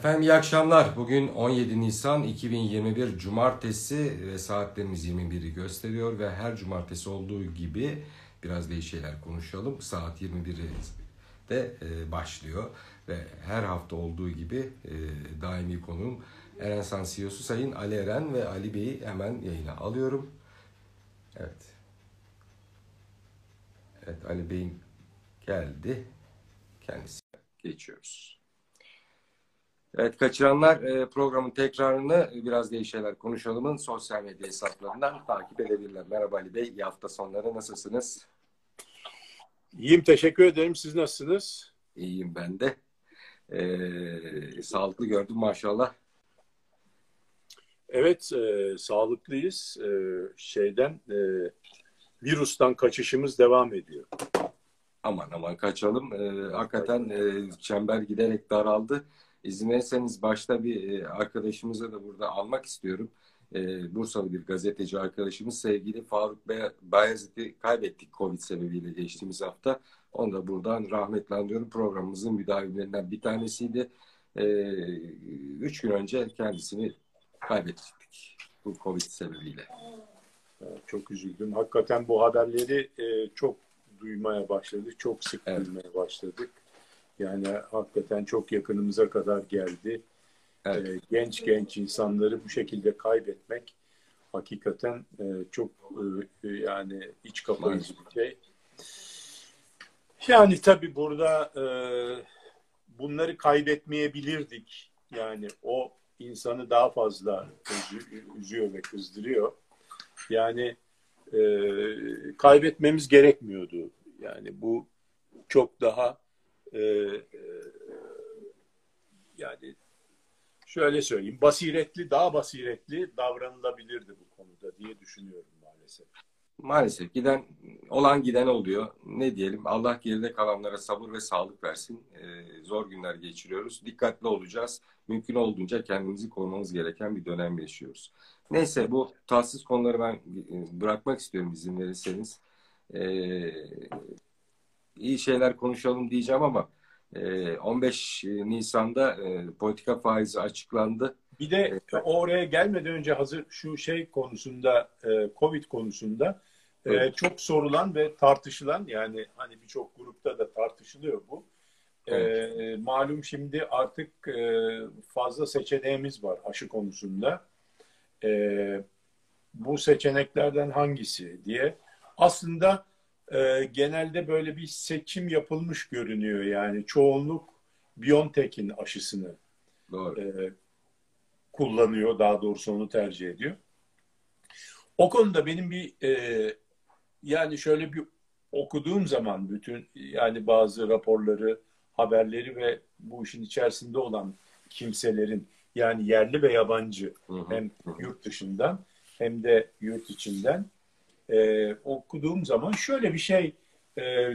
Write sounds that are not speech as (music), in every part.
Efendim iyi akşamlar. Bugün 17 Nisan 2021 Cumartesi ve saatlerimiz 21'i gösteriyor ve her cumartesi olduğu gibi biraz değişik şeyler konuşalım. Saat 21'de e, başlıyor ve her hafta olduğu gibi e, daimi konuğum Eren San CEO'su Sayın Ali Eren ve Ali Bey'i hemen yayına alıyorum. Evet. Evet Ali Bey'in geldi. Kendisi geçiyoruz. Evet kaçıranlar e, programın tekrarını e, biraz değişik şeyler konuşalımın sosyal medya hesaplarından takip edebilirler. Merhaba Ali Bey, iyi hafta sonları nasılsınız? İyiyim, teşekkür ederim. Siz nasılsınız? İyiyim ben de. Ee, sağlıklı gördüm maşallah. Evet, e, sağlıklıyız. E, şeyden, e, virüsten kaçışımız devam ediyor. Aman aman kaçalım. E, hakikaten e, çember giderek daraldı. İzin verirseniz başta bir e, arkadaşımıza da burada almak istiyorum. E, Bursalı bir gazeteci arkadaşımız sevgili Faruk Bayezid'i kaybettik Covid sebebiyle geçtiğimiz hafta. Onu da buradan rahmetle anıyorum. Programımızın müdavimlerinden bir tanesiydi. E, üç gün önce kendisini kaybettik bu Covid sebebiyle. Çok üzüldüm. Hakikaten bu haberleri çok duymaya başladık. Çok sık evet. duymaya başladık. Yani hakikaten çok yakınımıza kadar geldi. Evet. E, genç genç insanları bu şekilde kaybetmek hakikaten e, çok e, yani iç kapayıcı bir şey. Yani tabii burada e, bunları kaybetmeyebilirdik. Yani o insanı daha fazla üzü, üzüyor ve kızdırıyor. Yani e, kaybetmemiz gerekmiyordu. Yani bu çok daha e, e, yani şöyle söyleyeyim basiretli daha basiretli davranılabilirdi bu konuda diye düşünüyorum maalesef. Maalesef giden olan giden oluyor. Ne diyelim Allah geride kalanlara sabır ve sağlık versin. Ee, zor günler geçiriyoruz. Dikkatli olacağız. Mümkün olduğunca kendimizi korumamız gereken bir dönem yaşıyoruz. Neyse bu tatsız konuları ben e, bırakmak istiyorum izin verirseniz. Ee, iyi şeyler konuşalım diyeceğim ama 15 e, Nisan'da e, politika faizi açıklandı. Bir de e, oraya gelmeden önce hazır şu şey konusunda Covid konusunda evet. çok sorulan ve tartışılan yani hani birçok grupta da tartışılıyor bu. Evet. malum şimdi artık fazla seçeneğimiz var aşı konusunda. bu seçeneklerden hangisi diye. Aslında e, genelde böyle bir seçim yapılmış görünüyor yani. Çoğunluk BioNTech'in aşısını E, kullanıyor. Daha doğrusu onu tercih ediyor. O konuda benim bir e, yani şöyle bir okuduğum zaman bütün yani bazı raporları, haberleri ve bu işin içerisinde olan kimselerin yani yerli ve yabancı hı hı. hem yurt dışından hem de yurt içinden e, okuduğum zaman şöyle bir şey e,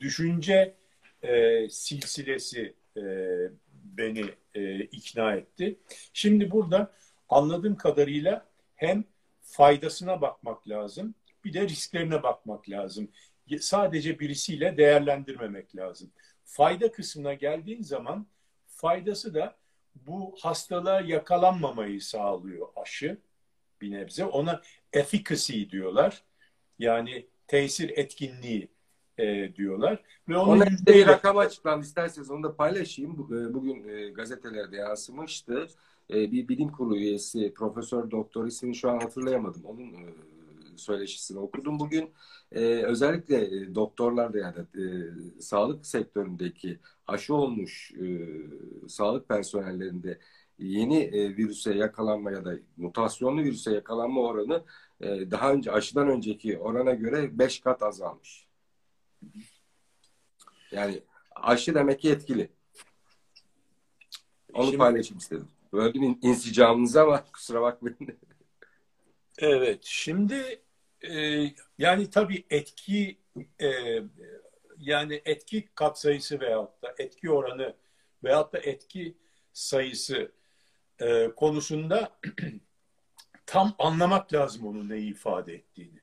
düşünce e, silsilesi e, beni e, ikna etti. Şimdi burada anladığım kadarıyla hem faydasına bakmak lazım bir de risklerine bakmak lazım. Sadece birisiyle değerlendirmemek lazım. Fayda kısmına geldiğin zaman faydası da bu hastalığa yakalanmamayı sağlıyor aşı bir nebze. Ona efficacy diyorlar. Yani tesir etkinliği e, diyorlar. Ve onun Ona yüzde bir rakam açıklandı. İsterseniz onu da paylaşayım. E, bugün e, gazetelerde yansımıştı. E, bir bilim kurulu üyesi Profesör Doktor ismini şu an hatırlayamadım. Onun e, söyleşisini okudum bugün. E, özellikle e, doktorlar da yani e, sağlık sektöründeki aşı olmuş e, sağlık personellerinde yeni e, virüse yakalanma ya da mutasyonlu virüse yakalanma oranı e, daha önce aşıdan önceki orana göre 5 kat azalmış. Yani aşı demek ki etkili. Onu Şimdi, paylaşayım istedim. Böldüm insicamınızı ama kusura bakmayın. Evet. Şimdi e, yani tabii etki e, yani etki katsayısı veyahut da etki oranı veyahut da etki sayısı e, konusunda (clears throat) tam anlamak lazım onun neyi ifade ettiğini.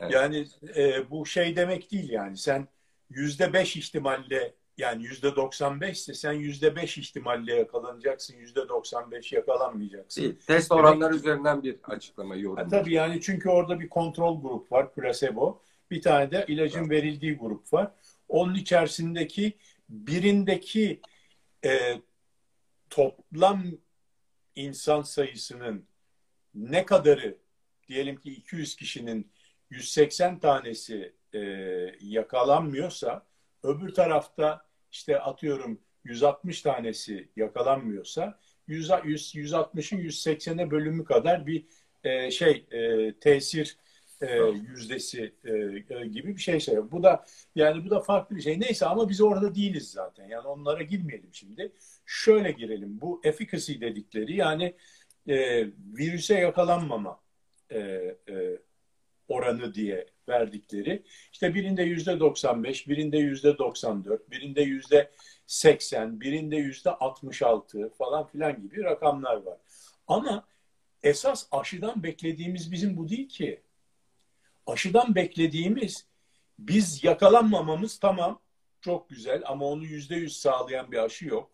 Evet. Yani e, bu şey demek değil yani sen yüzde beş ihtimalle yani yüzde 95 ise sen yüzde 5 ihtimalle yakalanacaksın, yüzde 95 yakalanmayacaksın. Değil, test oranlar Demek, üzerinden bir açıklama yorum. Tabii yani çünkü orada bir kontrol grup var, placebo. Bir tane de ilacın verildiği grup var. Onun içerisindeki birindeki e, toplam insan sayısının ne kadarı? Diyelim ki 200 kişinin 180 tanesi e, yakalanmıyorsa öbür tarafta işte atıyorum 160 tanesi yakalanmıyorsa 100, 100 160'ın 180'e bölümü kadar bir e, şey e, tesir e, yüzdesi e, e, gibi bir şey söylüyor. Bu da yani bu da farklı bir şey. Neyse ama biz orada değiliz zaten. Yani onlara girmeyelim şimdi. Şöyle girelim. Bu efficacy dedikleri yani e, virüse yakalanmama e, e, oranı diye verdikleri. İşte birinde yüzde 95, birinde yüzde 94, birinde yüzde 80, birinde yüzde 66 falan filan gibi rakamlar var. Ama esas aşıdan beklediğimiz bizim bu değil ki. Aşıdan beklediğimiz biz yakalanmamamız tamam çok güzel ama onu yüzde yüz sağlayan bir aşı yok.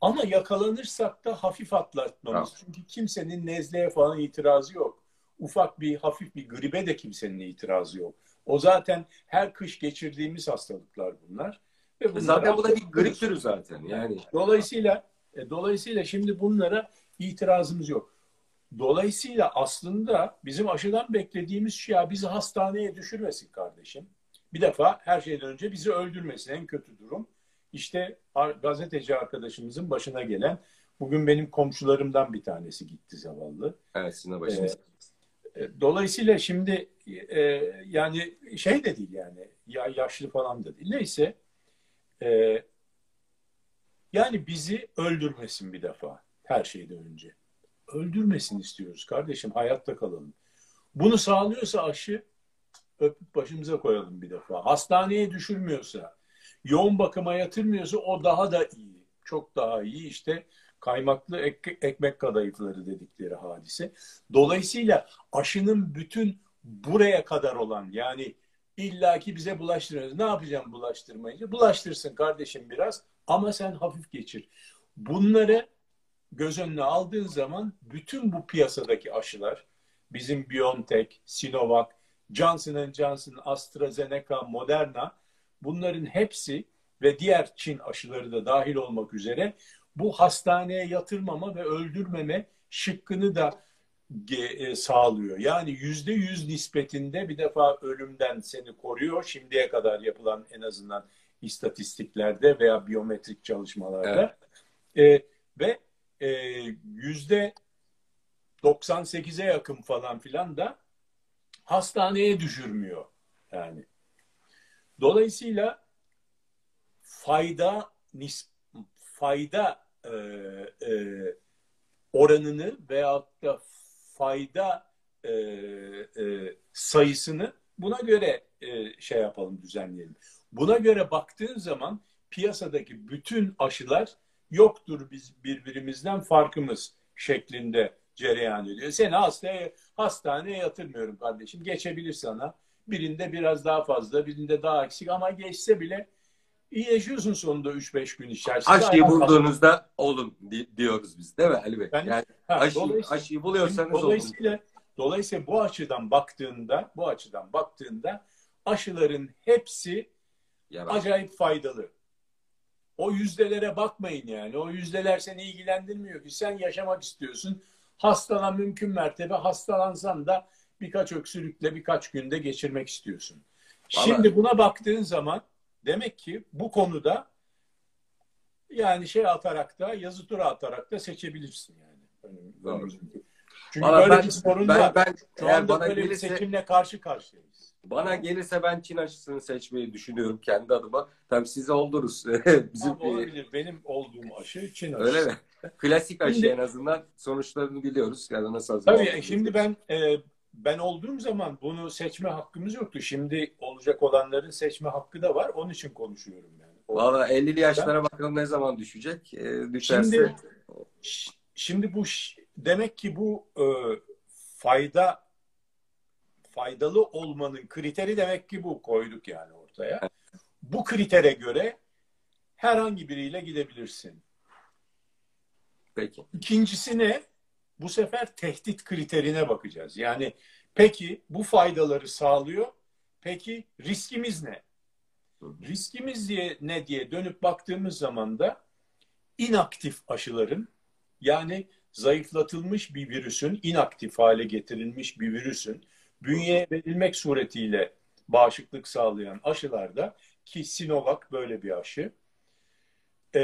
Ama yakalanırsak da hafif atlatmamız. Tamam. Çünkü kimsenin nezleye falan itirazı yok. Ufak bir hafif bir gribe de kimsenin itirazı yok. O zaten her kış geçirdiğimiz hastalıklar bunlar. Ve zaten bu da bir grip türü zaten. Yani dolayısıyla e, dolayısıyla şimdi bunlara itirazımız yok. Dolayısıyla aslında bizim aşıdan beklediğimiz şey ya bizi hastaneye düşürmesin kardeşim. Bir defa her şeyden önce bizi öldürmesin en kötü durum. İşte gazeteci arkadaşımızın başına gelen bugün benim komşularımdan bir tanesi gitti zavallı. Evet sizin başınız. Ee, dolayısıyla şimdi e, yani şey de değil yani ya yaşlı falan da değil. Neyse e, yani bizi öldürmesin bir defa her şeyden önce. Öldürmesin istiyoruz kardeşim hayatta kalalım. Bunu sağlıyorsa aşı öpüp başımıza koyalım bir defa. Hastaneye düşürmüyorsa, yoğun bakıma yatırmıyorsa o daha da iyi. Çok daha iyi işte kaymaklı ek, ekmek kadayıfları dedikleri hadise. Dolayısıyla aşının bütün buraya kadar olan yani illaki bize bulaştırıyoruz. Ne yapacağım bulaştırmayınca? Bulaştırsın kardeşim biraz ama sen hafif geçir. Bunları göz önüne aldığın zaman bütün bu piyasadaki aşılar bizim BioNTech, Sinovac, Johnson Johnson, AstraZeneca, Moderna bunların hepsi ve diğer Çin aşıları da dahil olmak üzere bu hastaneye yatırmama ve öldürmeme şıkkını da e, sağlıyor. Yani yüzde yüz nispetinde bir defa ölümden seni koruyor. Şimdiye kadar yapılan en azından istatistiklerde veya biyometrik çalışmalarda. Evet. E, ve yüzde 98'e yakın falan filan da hastaneye düşürmüyor. Yani dolayısıyla fayda nis, fayda e, e, oranını veyahut da fayda e, e, sayısını buna göre e, şey yapalım düzenleyelim. Buna göre baktığın zaman piyasadaki bütün aşılar yoktur biz birbirimizden farkımız şeklinde cereyan ediyor. Seni hastaya, hastaneye yatırmıyorum kardeşim. Geçebilir sana. Birinde biraz daha fazla, birinde daha eksik ama geçse bile iyi yaşıyorsun sonunda 3-5 gün içerisinde. Aşıyı bulduğunuzda fazla. olun diyoruz biz değil mi Ali Bey? Yani, yani ha, aşıyı, aşıyı buluyorsanız dolayısıyla, olun. Dolayısıyla bu açıdan baktığında, bu açıdan baktığında aşıların hepsi ya acayip faydalı. O yüzdelere bakmayın yani. O yüzdeler seni ilgilendirmiyor ki. Sen yaşamak istiyorsun. Hastalan mümkün mertebe hastalansan da birkaç öksürükle birkaç günde geçirmek istiyorsun. Vallahi. Şimdi buna baktığın zaman demek ki bu konuda yani şey atarak da yazı tura atarak da seçebilirsin yani. Doğru. Çünkü Vallahi böyle ben, bir sorun ben, var. Ben, Şu anda böyle gelirse, bir seçimle karşı karşıyayız. Bana gelirse ben Çin aşısını seçmeyi düşünüyorum kendi adıma. Tabii size olduruz. (laughs) Bizim Abi olabilir. Benim olduğum aşı Çin aşısı. Öyle mi? Klasik aşı şimdi, en azından sonuçlarını biliyoruz. Yani nasıl Tabii şimdi ben e, ben olduğum zaman bunu seçme hakkımız yoktu. Şimdi olacak olanların seçme hakkı da var. Onun için konuşuyorum yani. Valla 50'li yaşlara bakalım ne zaman düşecek. E, düşerse... Şimdi, şimdi bu demek ki bu e, fayda faydalı olmanın kriteri demek ki bu koyduk yani ortaya. bu kritere göre herhangi biriyle gidebilirsin. Peki. İkincisi ne? Bu sefer tehdit kriterine bakacağız. Yani peki bu faydaları sağlıyor. Peki riskimiz ne? Riskimiz diye ne diye dönüp baktığımız zaman da inaktif aşıların yani zayıflatılmış bir virüsün, inaktif hale getirilmiş bir virüsün bünyeye verilmek suretiyle bağışıklık sağlayan aşılarda ki Sinovac böyle bir aşı e,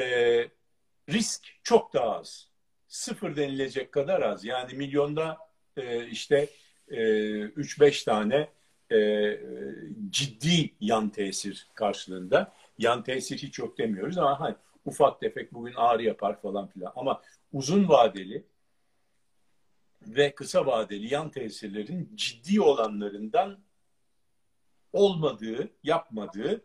risk çok daha az. Sıfır denilecek kadar az. Yani milyonda e, işte e, 3-5 tane e, ciddi yan tesir karşılığında. Yan tesir hiç yok demiyoruz ama hani, ufak tefek bugün ağrı yapar falan filan. Ama uzun vadeli ve kısa vadeli yan tesirlerin ciddi olanlarından olmadığı, yapmadığı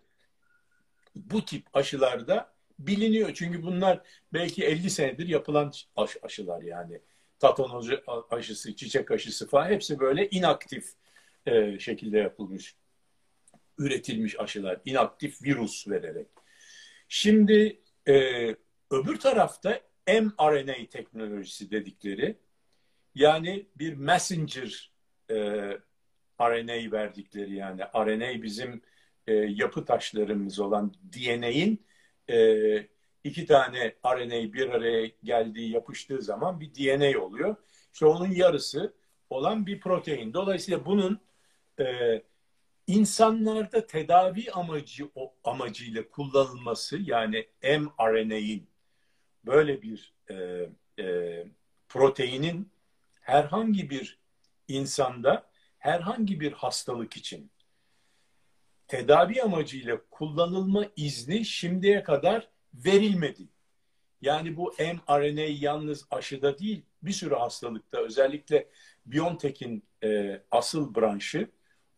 bu tip aşılarda biliniyor. Çünkü bunlar belki 50 senedir yapılan aş aşılar yani. Tatanoz aşısı, çiçek aşısı falan hepsi böyle inaktif e, şekilde yapılmış, üretilmiş aşılar. inaktif virüs vererek. Şimdi e, öbür tarafta mRNA teknolojisi dedikleri yani bir messenger e, RNA verdikleri yani RNA bizim e, yapı taşlarımız olan DNA'in e, iki tane RNA bir araya geldiği yapıştığı zaman bir DNA oluyor. İşte onun yarısı olan bir protein. Dolayısıyla bunun e, insanlarda tedavi amacı o amacıyla kullanılması yani mRNA'in böyle bir e, e, proteinin herhangi bir insanda herhangi bir hastalık için tedavi amacıyla kullanılma izni şimdiye kadar verilmedi. Yani bu mRNA yalnız aşıda değil bir sürü hastalıkta özellikle BioNTech'in e, asıl branşı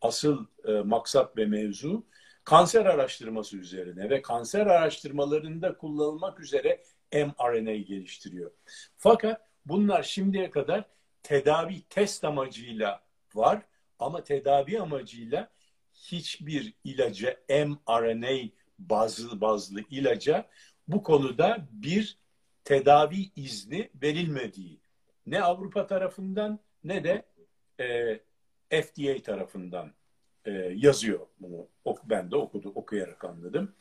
asıl e, maksat ve mevzu kanser araştırması üzerine ve kanser araştırmalarında kullanılmak üzere mRNA geliştiriyor. Fakat bunlar şimdiye kadar tedavi test amacıyla var ama tedavi amacıyla hiçbir ilaca mRNA bazlı bazlı ilaca bu konuda bir tedavi izni verilmediği ne Avrupa tarafından ne de e, FDA tarafından e, yazıyor bunu. Ben de okudum, okuyarak anladım.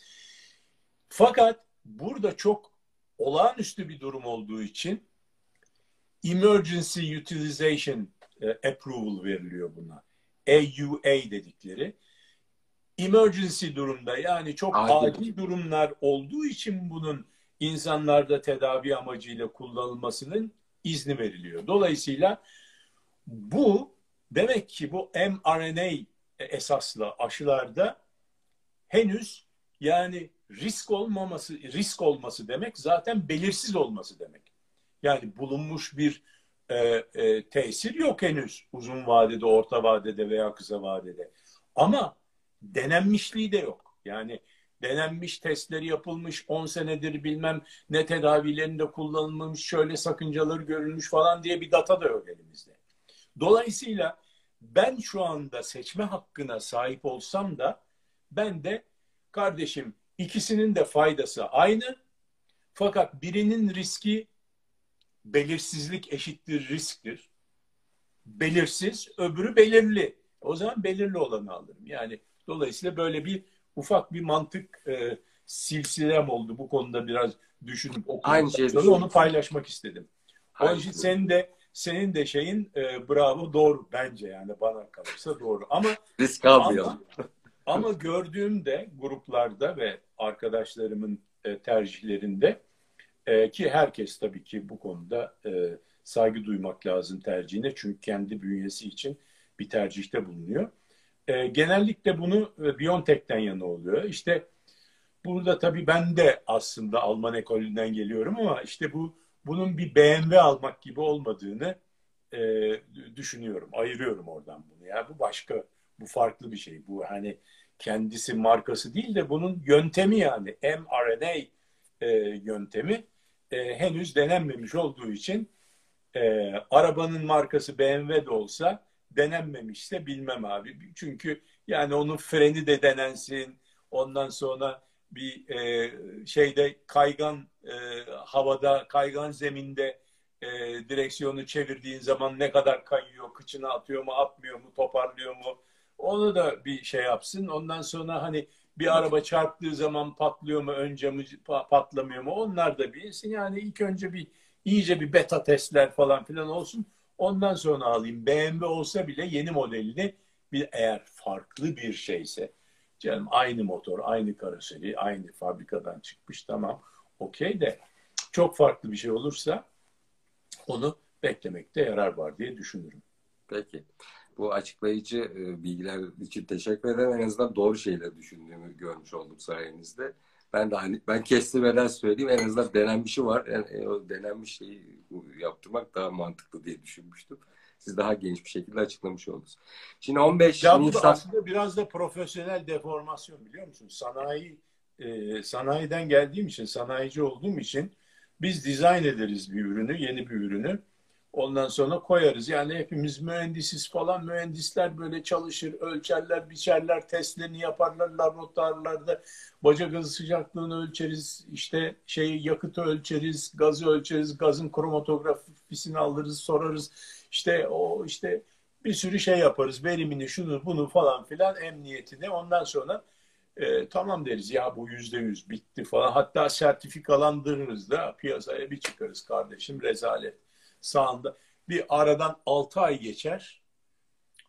Fakat burada çok olağanüstü bir durum olduğu için Emergency Utilization e, Approval veriliyor buna. AUA dedikleri. Emergency durumda yani çok acil, acil durumlar olduğu için bunun insanlarda tedavi amacıyla kullanılmasının izni veriliyor. Dolayısıyla bu Demek ki bu mRNA esaslı aşılarda henüz yani risk olmaması, risk olması demek zaten belirsiz olması demek. Yani bulunmuş bir e, e, tesir yok henüz uzun vadede, orta vadede veya kısa vadede. Ama denenmişliği de yok. Yani denenmiş testleri yapılmış 10 senedir bilmem ne tedavilerinde kullanılmış şöyle sakıncaları görülmüş falan diye bir data da yok elimizde. Dolayısıyla ben şu anda seçme hakkına sahip olsam da ben de kardeşim ikisinin de faydası aynı. Fakat birinin riski belirsizlik eşittir risktir. Belirsiz, öbürü belirli. O zaman belirli olanı alırım. Yani dolayısıyla böyle bir ufak bir mantık e, silsilem oldu. Bu konuda biraz düşünüp okudum. Aynı şeyi onu paylaşmak istedim. Onun için senin de senin de şeyin e, bravo doğru bence yani bana kalırsa doğru. Ama risk almayalım. Ama, ama gördüğümde gruplarda ve arkadaşlarımın e, tercihlerinde e, ki herkes tabii ki bu konuda e, saygı duymak lazım tercihine çünkü kendi bünyesi için bir tercihte bulunuyor. E, genellikle bunu e, Biontech'ten yana oluyor. İşte burada tabii ben de aslında Alman ekolünden geliyorum ama işte bu bunun bir BMW almak gibi olmadığını e, düşünüyorum. Ayırıyorum oradan bunu. Ya bu başka, bu farklı bir şey. Bu hani kendisi markası değil de bunun yöntemi yani mRNA e, yöntemi e, henüz denenmemiş olduğu için e, arabanın markası BMW de olsa denenmemişse bilmem abi. Çünkü yani onun freni de denensin, Ondan sonra bir e, şeyde kaygan e, havada, kaygan zeminde e, direksiyonu çevirdiğin zaman ne kadar kayıyor, kıçına atıyor mu, atmıyor mu, toparlıyor mu? Onu da bir şey yapsın. Ondan sonra hani bir araba çarptığı zaman patlıyor mu, önce mi patlamıyor mu? Onlar da bilsin. Yani ilk önce bir iyice bir beta testler falan filan olsun. Ondan sonra alayım. BMW olsa bile yeni modelini bir eğer farklı bir şeyse canım aynı motor, aynı karoseri, aynı fabrikadan çıkmış tamam okey de çok farklı bir şey olursa onu beklemekte yarar var diye düşünürüm. Peki. Bu açıklayıcı e, bilgiler için teşekkür ederim. En azından doğru şeyler düşündüğümü görmüş oldum sayenizde. Ben de hani ben kestirmeden söyleyeyim en azından denenmişi var. Yani, e, o denenmiş şeyi yaptırmak daha mantıklı diye düşünmüştüm. Siz daha geniş bir şekilde açıklamış oldunuz. Şimdi 15 ya Nisan... aslında biraz da profesyonel deformasyon biliyor musun? Sanayi e, sanayiden geldiğim için, sanayici olduğum için biz dizayn ederiz bir ürünü, yeni bir ürünü. Ondan sonra koyarız. Yani hepimiz mühendisiz falan. Mühendisler böyle çalışır, ölçerler, biçerler, testlerini yaparlar laboratuvarlarda. Bacak gazı sıcaklığını ölçeriz. işte şey yakıtı ölçeriz, gazı ölçeriz, gazın kromatografisini alırız, sorarız. İşte o işte bir sürü şey yaparız. Verimini, şunu, bunu falan filan, emniyetini. Ondan sonra e, tamam deriz ya bu yüzde yüz bitti falan. Hatta sertifikalandırırız da piyasaya bir çıkarız kardeşim rezalet sağında. Bir aradan 6 ay geçer.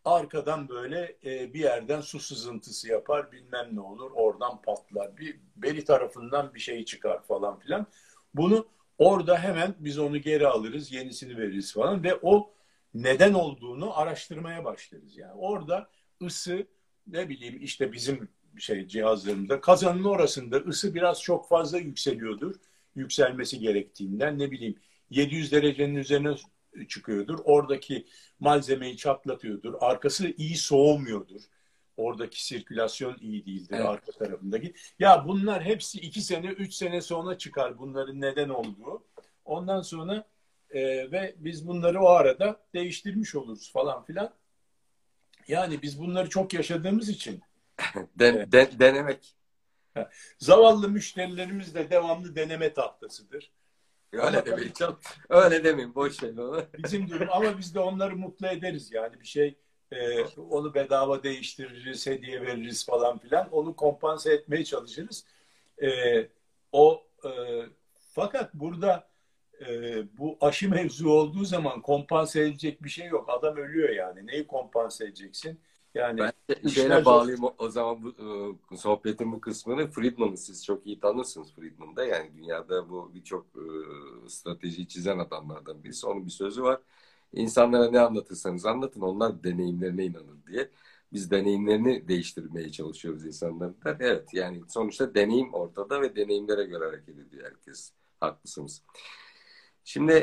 Arkadan böyle e, bir yerden su sızıntısı yapar bilmem ne olur oradan patlar. Bir beli tarafından bir şey çıkar falan filan. Bunu orada hemen biz onu geri alırız yenisini veririz falan ve o neden olduğunu araştırmaya başlarız. Yani orada ısı ne bileyim işte bizim şey cihazlarımızda kazanın orasında ısı biraz çok fazla yükseliyordur. Yükselmesi gerektiğinden ne bileyim 700 derecenin üzerine çıkıyordur. Oradaki malzemeyi çatlatıyordur. Arkası iyi soğumuyordur. Oradaki sirkülasyon iyi değildir evet. arka tarafındaki. Ya bunlar hepsi iki sene, üç sene sonra çıkar bunların neden olduğu. Ondan sonra e, ve biz bunları o arada değiştirmiş oluruz falan filan. Yani biz bunları çok yaşadığımız için. (laughs) Den, e, den, denemek. Zavallı müşterilerimiz de devamlı deneme tahtasıdır. (laughs) Öyle demeyin. Öyle demeyin. Boş ver onu. (laughs) Bizim durum ama biz de onları mutlu ederiz yani bir şey e, onu bedava değiştiririz, hediye veririz falan filan. Onu kompanse etmeye çalışırız. E, o e, fakat burada e, bu aşı mevzu olduğu zaman kompanse edecek bir şey yok. Adam ölüyor yani. Neyi kompanse edeceksin? Yani ben şeyle bağlayayım o, o zaman bu e, sohbetin bu kısmını Friedman'ı siz çok iyi tanırsınız Friedman'da. Yani dünyada bu birçok e, strateji çizen adamlardan birisi. Onun bir sözü var. İnsanlara ne anlatırsanız anlatın onlar deneyimlerine inanır diye. Biz deneyimlerini değiştirmeye çalışıyoruz insanların da. Evet yani sonuçta deneyim ortada ve deneyimlere göre hareket ediyor herkes. Haklısınız. Şimdi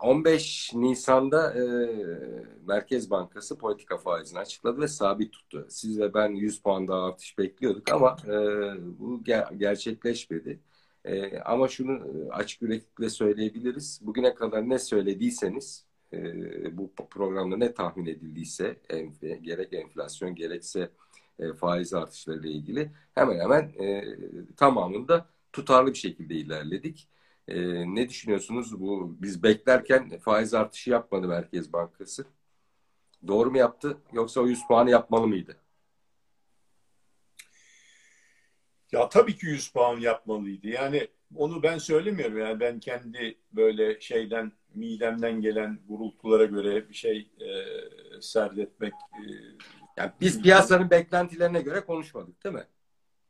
15 Nisan'da Merkez Bankası politika faizini açıkladı ve sabit tuttu. Siz ve ben 100 puan daha artış bekliyorduk ama bu gerçekleşmedi. ama şunu açık yüreklikle söyleyebiliriz. Bugüne kadar ne söylediyseniz bu programda ne tahmin edildiyse gerek enflasyon gerekse faiz artışlarıyla ilgili hemen hemen tamamında tutarlı bir şekilde ilerledik. E, ne düşünüyorsunuz? Bu biz beklerken faiz artışı yapmadı Merkez Bankası. Doğru mu yaptı yoksa o 100 puanı yapmalı mıydı? Ya tabii ki 100 puan yapmalıydı. Yani onu ben söylemiyorum. Yani ben kendi böyle şeyden midemden gelen gurultulara göre bir şey e, serdetmek. E, yani biz piyasanın beklentilerine göre konuşmadık değil mi?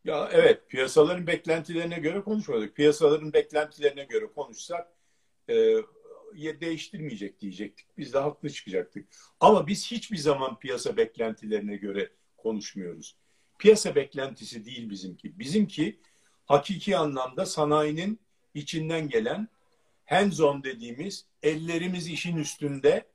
Ya evet piyasaların beklentilerine göre konuşmadık. Piyasaların beklentilerine göre konuşsak e, değiştirmeyecek diyecektik. Biz de haklı çıkacaktık. Ama biz hiçbir zaman piyasa beklentilerine göre konuşmuyoruz. Piyasa beklentisi değil bizimki. Bizimki hakiki anlamda sanayinin içinden gelen hands-on dediğimiz ellerimiz işin üstünde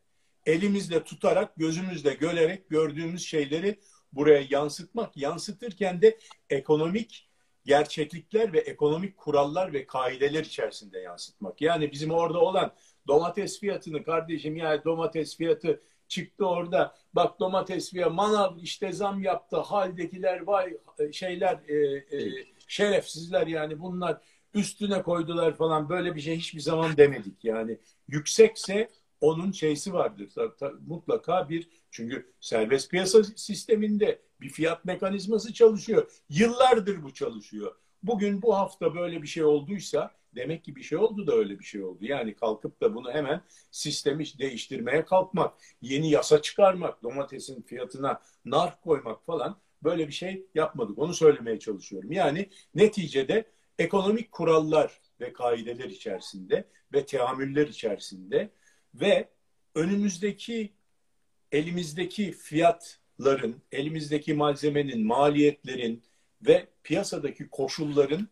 elimizle tutarak gözümüzle görerek gördüğümüz şeyleri buraya yansıtmak, yansıtırken de ekonomik gerçeklikler ve ekonomik kurallar ve kaideler içerisinde yansıtmak. Yani bizim orada olan domates fiyatını kardeşim yani domates fiyatı çıktı orada. Bak domates ve manav işte zam yaptı. Haldekiler vay şeyler e, e, şerefsizler yani bunlar üstüne koydular falan böyle bir şey hiçbir zaman demedik. Yani yüksekse onun şeysi vardır. Mutlaka bir çünkü serbest piyasa sisteminde bir fiyat mekanizması çalışıyor. Yıllardır bu çalışıyor. Bugün bu hafta böyle bir şey olduysa demek ki bir şey oldu da öyle bir şey oldu. Yani kalkıp da bunu hemen sistemi değiştirmeye kalkmak, yeni yasa çıkarmak, domatesin fiyatına nar koymak falan böyle bir şey yapmadık. Onu söylemeye çalışıyorum. Yani neticede ekonomik kurallar ve kaideler içerisinde ve teamüller içerisinde ve önümüzdeki elimizdeki fiyatların, elimizdeki malzemenin, maliyetlerin ve piyasadaki koşulların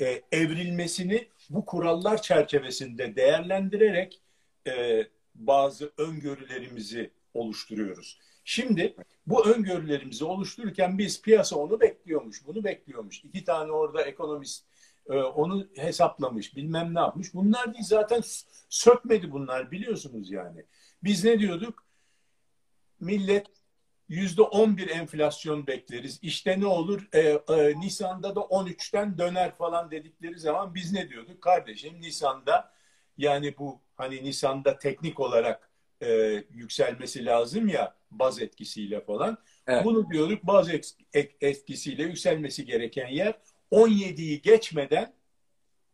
e, evrilmesini bu kurallar çerçevesinde değerlendirerek e, bazı öngörülerimizi oluşturuyoruz. Şimdi bu öngörülerimizi oluştururken biz piyasa onu bekliyormuş, bunu bekliyormuş. İki tane orada ekonomist e, onu hesaplamış, bilmem ne yapmış. Bunlar değil zaten sökmedi bunlar biliyorsunuz yani. Biz ne diyorduk? Millet yüzde on bir enflasyon bekleriz. İşte ne olur e, e, Nisan'da da 13'ten döner falan dedikleri zaman biz ne diyorduk? Kardeşim Nisan'da yani bu hani Nisan'da teknik olarak e, yükselmesi lazım ya baz etkisiyle falan. Evet. Bunu diyorduk baz etkisiyle yükselmesi gereken yer 17'yi geçmeden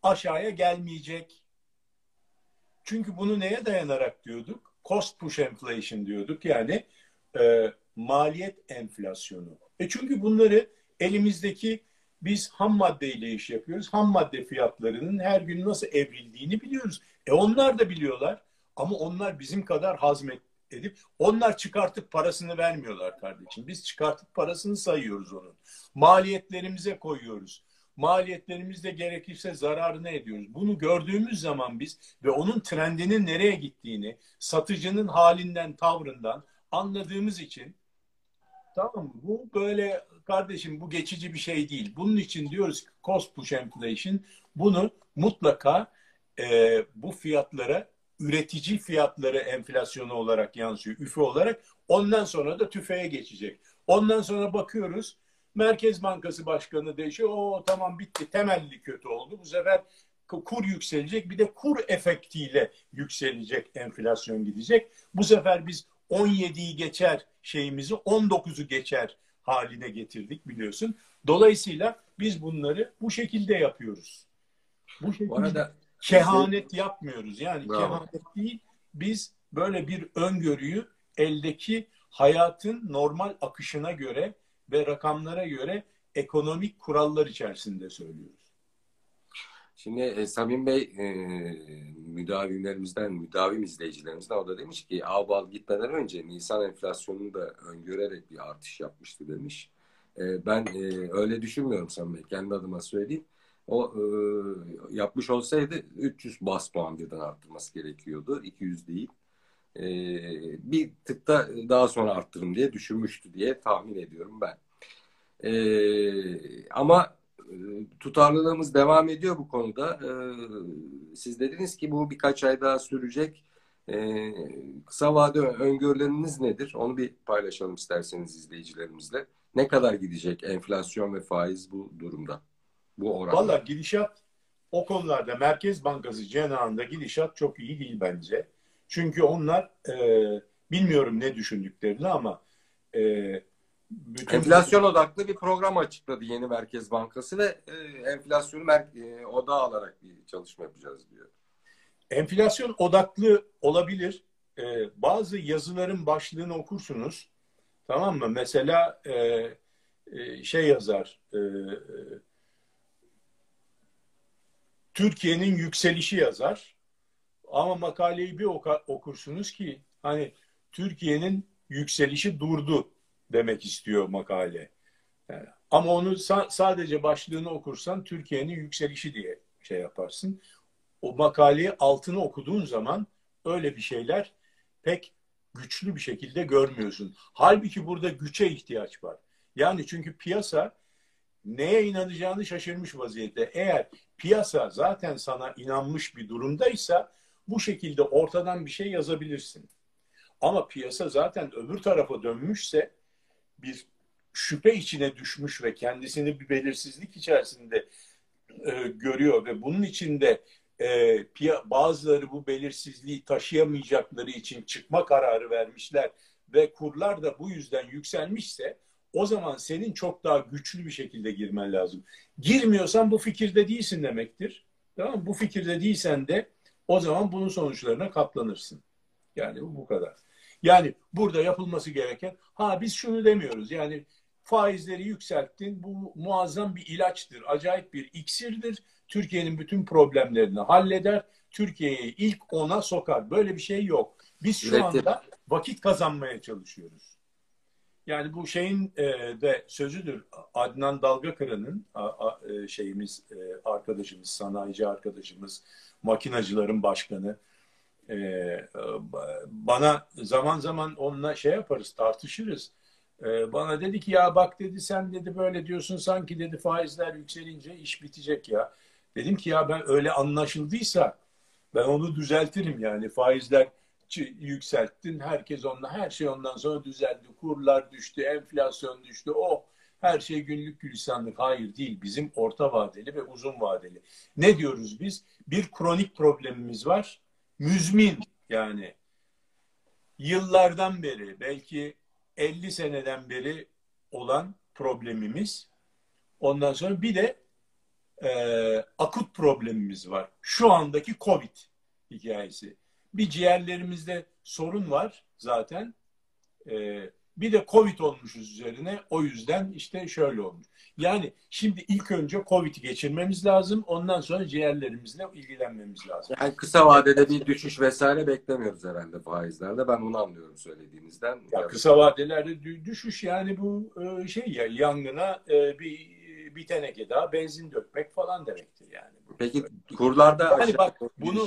aşağıya gelmeyecek. Çünkü bunu neye dayanarak diyorduk? Cost push inflation diyorduk. Yani e, maliyet enflasyonu. E çünkü bunları elimizdeki biz ham madde ile iş yapıyoruz. Ham madde fiyatlarının her gün nasıl evrildiğini biliyoruz. E onlar da biliyorlar ama onlar bizim kadar hazmet edip onlar çıkartıp parasını vermiyorlar kardeşim. Biz çıkartıp parasını sayıyoruz onun. Maliyetlerimize koyuyoruz. Maliyetlerimizde gerekirse zararını ediyoruz. Bunu gördüğümüz zaman biz ve onun trendinin nereye gittiğini, satıcının halinden, tavrından anladığımız için tamam? Bu böyle kardeşim bu geçici bir şey değil. Bunun için diyoruz ki cost push inflation bunu mutlaka e, bu fiyatlara üretici fiyatları enflasyonu olarak yansıyor, üfe olarak. Ondan sonra da tüfeğe geçecek. Ondan sonra bakıyoruz Merkez Bankası Başkanı değişiyor. O tamam bitti. Temelli kötü oldu. Bu sefer kur yükselecek. Bir de kur efektiyle yükselecek. Enflasyon gidecek. Bu sefer biz 17'yi geçer şeyimizi 19'u geçer haline getirdik biliyorsun. Dolayısıyla biz bunları bu şekilde yapıyoruz. Bu şekilde bu arada, kehanet yapmıyoruz. Yani Bravo. kehanet değil. Biz böyle bir öngörüyü eldeki hayatın normal akışına göre ve rakamlara göre ekonomik kurallar içerisinde söylüyoruz. Şimdi e, Samim Bey e, müdavimlerimizden, müdavim izleyicilerimizden o da demiş ki Avbal gitmeden önce Nisan enflasyonunu da öngörerek bir artış yapmıştı demiş. E, ben e, öyle düşünmüyorum Samim Bey. Kendi adıma söyleyeyim. O e, yapmış olsaydı 300 bas puan birden arttırması gerekiyordu. 200 değil. E, bir tık da daha sonra arttırım diye düşünmüştü diye tahmin ediyorum ben. E, ama tutarlılığımız devam ediyor bu konuda. E, siz dediniz ki bu birkaç ay daha sürecek. E, kısa vade öngörüleriniz nedir? Onu bir paylaşalım isterseniz izleyicilerimizle. Ne kadar gidecek enflasyon ve faiz bu durumda? Bu oranda. Valla gidişat o konularda Merkez Bankası cenahında gidişat çok iyi değil bence. Çünkü onlar e, bilmiyorum ne düşündüklerini ama e, bütün enflasyon odaklı bir program açıkladı yeni Merkez Bankası ve e, enflasyonu mer- e, odağa alarak bir çalışma yapacağız diyor. Enflasyon odaklı olabilir. E, bazı yazıların başlığını okursunuz. Tamam mı? Mesela e, e, şey yazar. E, Türkiye'nin yükselişi yazar. Ama makaleyi bir okursunuz ki hani Türkiye'nin yükselişi durdu demek istiyor makale. Ama onu sa- sadece başlığını okursan Türkiye'nin yükselişi diye şey yaparsın. O makaleyi altını okuduğun zaman öyle bir şeyler pek güçlü bir şekilde görmüyorsun. Halbuki burada güçe ihtiyaç var. Yani çünkü piyasa neye inanacağını şaşırmış vaziyette. Eğer piyasa zaten sana inanmış bir durumdaysa bu şekilde ortadan bir şey yazabilirsin. Ama piyasa zaten öbür tarafa dönmüşse bir şüphe içine düşmüş ve kendisini bir belirsizlik içerisinde e, görüyor ve bunun içinde e, bazıları bu belirsizliği taşıyamayacakları için çıkma kararı vermişler ve kurlar da bu yüzden yükselmişse o zaman senin çok daha güçlü bir şekilde girmen lazım. Girmiyorsan bu fikirde değilsin demektir. Tamam mı? Bu fikirde değilsen de o zaman bunun sonuçlarına katlanırsın. Yani bu, bu kadar. Yani burada yapılması gereken ha biz şunu demiyoruz. Yani faizleri yükselttin. Bu muazzam bir ilaçtır. Acayip bir iksirdir. Türkiye'nin bütün problemlerini halleder. Türkiye'yi ilk ona sokar. Böyle bir şey yok. Biz şu anda vakit kazanmaya çalışıyoruz. Yani bu şeyin e, de sözüdür. Adnan Dalgakıran'ın e, şeyimiz e, arkadaşımız, sanayici arkadaşımız, makinacıların başkanı e, bana zaman zaman onunla şey yaparız, tartışırız. E, bana dedi ki ya bak dedi sen dedi böyle diyorsun sanki dedi faizler yükselince iş bitecek ya. Dedim ki ya ben öyle anlaşıldıysa ben onu düzeltirim yani faizler yükselttin. Herkes onunla her şey ondan sonra düzeldi. Kurlar düştü, enflasyon düştü. Oh her şey günlük gülistanlık. Hayır değil. Bizim orta vadeli ve uzun vadeli. Ne diyoruz biz? Bir kronik problemimiz var. Müzmin yani yıllardan beri belki 50 seneden beri olan problemimiz. Ondan sonra bir de e, akut problemimiz var. Şu andaki Covid hikayesi. Bir ciğerlerimizde sorun var zaten. Ee, bir de Covid olmuşuz üzerine. O yüzden işte şöyle olmuş. Yani şimdi ilk önce Covid'i geçirmemiz lazım. Ondan sonra ciğerlerimizle ilgilenmemiz lazım. Yani kısa vadede bir düşüş vesaire beklemiyoruz herhalde faizlerde. Ben bunu anlıyorum söylediğinizden. Ya kısa vadelerde düşüş yani bu e, şey ya yangına e, bir bir teneke daha benzin dökmek falan demektir yani. Peki kurlarda yani bak bunu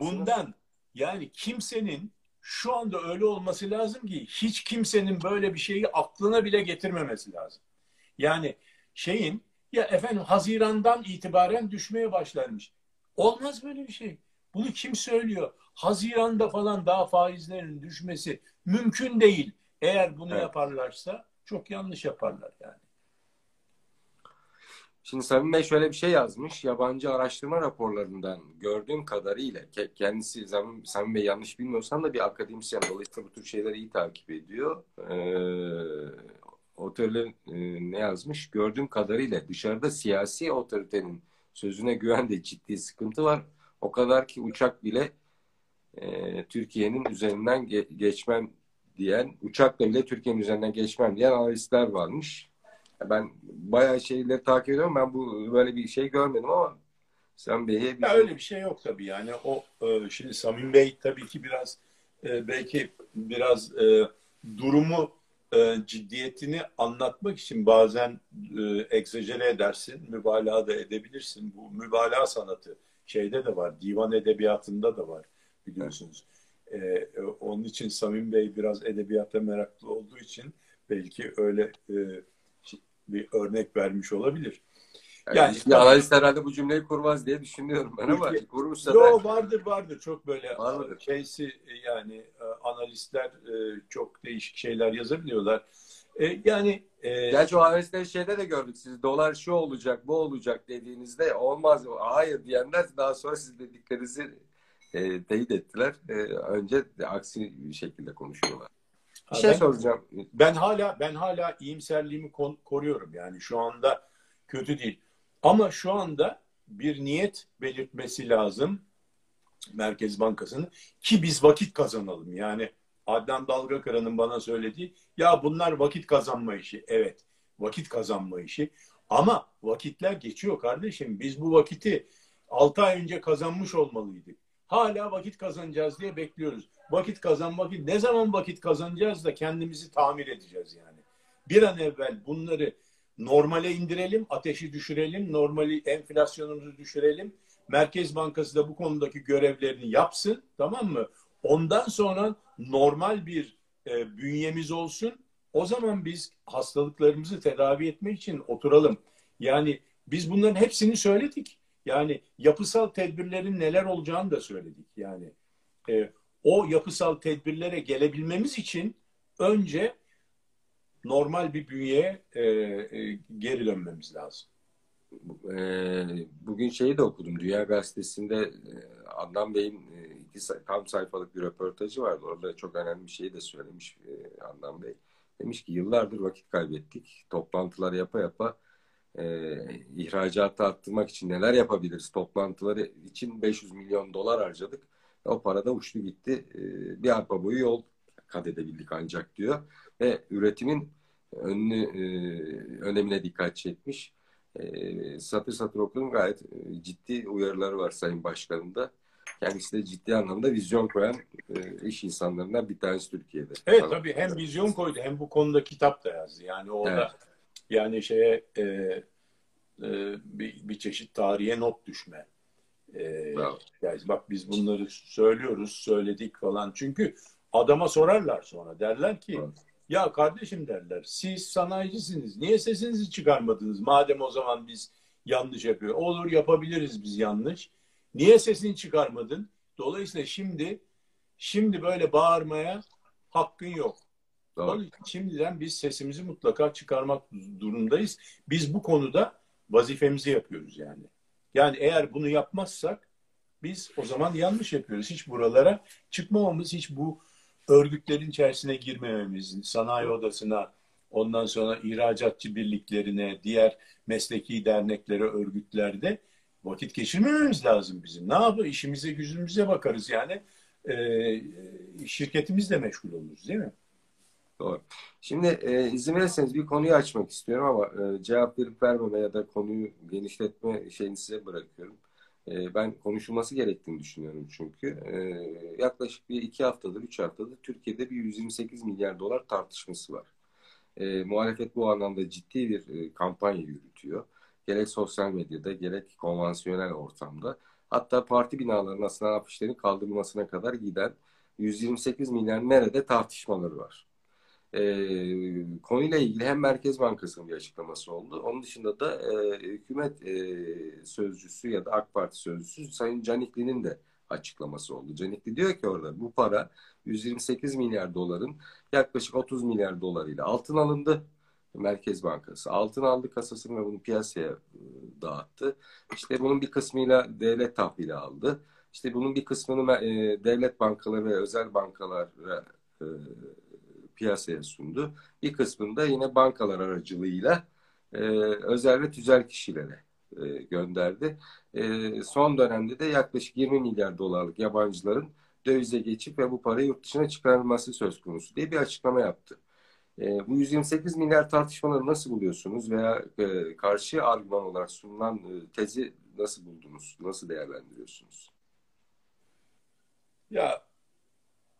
bundan yani kimsenin şu anda öyle olması lazım ki hiç kimsenin böyle bir şeyi aklına bile getirmemesi lazım. Yani şeyin ya efendim Haziran'dan itibaren düşmeye başlarmış. Olmaz böyle bir şey. Bunu kim söylüyor? Haziran'da falan daha faizlerin düşmesi mümkün değil. Eğer bunu evet. yaparlarsa çok yanlış yaparlar yani. Şimdi Samim Bey şöyle bir şey yazmış. Yabancı araştırma raporlarından gördüğüm kadarıyla kendisi Samim, Samim Bey yanlış bilmiyorsam da bir akademisyen. Dolayısıyla bu tür şeyleri iyi takip ediyor. Ee, otoriter e, ne yazmış? Gördüğüm kadarıyla dışarıda siyasi otoritenin sözüne güvende ciddi sıkıntı var. O kadar ki uçak bile e, Türkiye'nin üzerinden ge geçmem diyen, uçakla bile Türkiye'nin üzerinden geçmem diyen analistler varmış. Ben bayağı şeyleri takip ediyorum. Ben bu böyle bir şey görmedim ama sen Bey'e bir... Ya öyle bir şey yok tabii yani. O e, şimdi Samim Bey tabii ki biraz e, belki biraz e, durumu ciddiyetini anlatmak için bazen e, egzajere edersin, mübalağa da edebilirsin. Bu mübalağa sanatı şeyde de var, divan edebiyatında da var biliyorsunuz. Evet. onun için Samim Bey biraz edebiyata meraklı olduğu için belki öyle bir örnek vermiş olabilir. Yani, yani işte, analist herhalde bu cümleyi kurmaz diye düşünüyorum ben ama kurmuşsa Yo, vardır vardır çok böyle vardır. şeysi e, yani e, analistler e, çok değişik şeyler yazabiliyorlar. Yani e, Gerçi o analistleri şeyde de gördük. Siz dolar şu olacak, bu olacak dediğinizde olmaz, hayır diyenler daha sonra siz dediklerinizi e, teyit ettiler. E, önce de aksi şekilde konuşuyorlar. Bir şey ben, soracağım. Ben hala ben hala iyimserliğimi koruyorum. Yani şu anda kötü değil. Ama şu anda bir niyet belirtmesi lazım Merkez Bankası'nın ki biz vakit kazanalım. Yani Adnan Dalgakıran'ın bana söylediği ya bunlar vakit kazanma işi. Evet vakit kazanma işi. Ama vakitler geçiyor kardeşim. Biz bu vakiti 6 ay önce kazanmış olmalıydık. Hala vakit kazanacağız diye bekliyoruz. Vakit kazan vakit. Ne zaman vakit kazanacağız da kendimizi tamir edeceğiz yani. Bir an evvel bunları normale indirelim, ateşi düşürelim, normali enflasyonumuzu düşürelim. Merkez Bankası da bu konudaki görevlerini yapsın, tamam mı? Ondan sonra normal bir e, bünyemiz olsun. O zaman biz hastalıklarımızı tedavi etmek için oturalım. Yani biz bunların hepsini söyledik. Yani yapısal tedbirlerin neler olacağını da söyledik. Yani e, o yapısal tedbirlere gelebilmemiz için önce normal bir bünyeye e, e, geri dönmemiz lazım. Bugün şeyi de okudum. Dünya Gazetesi'nde Adnan Bey'in iki tam sayfalık bir röportajı vardı. Orada çok önemli bir şeyi de söylemiş Adnan Bey. Demiş ki yıllardır vakit kaybettik. Toplantılar yapa yapa e, ihracatı arttırmak için neler yapabiliriz? Toplantıları için 500 milyon dolar harcadık. O para da uçtu gitti. E, bir arpa boyu yol kat edebildik ancak diyor. Ve üretimin önünü, e, önemine dikkat çekmiş. E, satır satır okudum gayet e, ciddi uyarıları var Sayın Başkan'ın Kendisi de ciddi anlamda vizyon koyan e, iş insanlarından bir tanesi Türkiye'de. Evet Falan. tabii hem vizyon koydu hem bu konuda kitap da yazdı. Yani orada evet. yani şeye e, e, bir, bir çeşit tarihe not düşme. E, yani bak biz bunları söylüyoruz, söyledik falan. Çünkü adama sorarlar sonra. Derler ki evet. ya kardeşim derler siz sanayicisiniz. Niye sesinizi çıkarmadınız? Madem o zaman biz yanlış yapıyor. Olur yapabiliriz biz yanlış. Niye sesini çıkarmadın? Dolayısıyla şimdi şimdi böyle bağırmaya hakkın yok. Doğru. Şimdiden biz sesimizi mutlaka çıkarmak durumdayız. Biz bu konuda vazifemizi yapıyoruz yani. Yani eğer bunu yapmazsak biz o zaman yanlış yapıyoruz. Hiç buralara çıkmamamız, hiç bu örgütlerin içerisine girmememiz, sanayi odasına, ondan sonra ihracatçı birliklerine, diğer mesleki derneklere, örgütlerde vakit geçirmememiz lazım bizim. Ne yapalım? İşimize, gücümüze bakarız yani. E, şirketimizle meşgul oluruz değil mi? Doğru. Şimdi e, izin verirseniz bir konuyu açmak istiyorum ama e, cevap verip vermeme ya da konuyu genişletme şeyini size bırakıyorum. E, ben konuşulması gerektiğini düşünüyorum çünkü. E, yaklaşık bir iki haftadır, üç haftadır Türkiye'de bir 128 milyar dolar tartışması var. E, muhalefet bu anlamda ciddi bir e, kampanya yürütüyor. Gerek sosyal medyada gerek konvansiyonel ortamda. Hatta parti binalarının sınav afişlerin kaldırılmasına kadar giden 128 milyar nerede tartışmaları var. E, konuyla ilgili hem Merkez Bankası'nın bir açıklaması oldu. Onun dışında da e, hükümet e, sözcüsü ya da AK Parti sözcüsü Sayın Canikli'nin de açıklaması oldu. Canikli diyor ki orada bu para 128 milyar doların yaklaşık 30 milyar dolarıyla altın alındı. Merkez Bankası altın aldı kasasını ve bunu piyasaya dağıttı. İşte bunun bir kısmıyla devlet tahvili aldı. İşte bunun bir kısmını devlet bankaları ve özel bankalara piyasaya sundu. Bir kısmını da yine bankalar aracılığıyla e, özel ve tüzel kişilere e, gönderdi. E, son dönemde de yaklaşık 20 milyar dolarlık yabancıların dövize geçip ve bu parayı yurt dışına çıkarılması söz konusu diye bir açıklama yaptı. E, bu 128 milyar tartışmaları nasıl buluyorsunuz veya e, karşı argüman olarak sunulan e, tezi nasıl buldunuz? Nasıl değerlendiriyorsunuz? Ya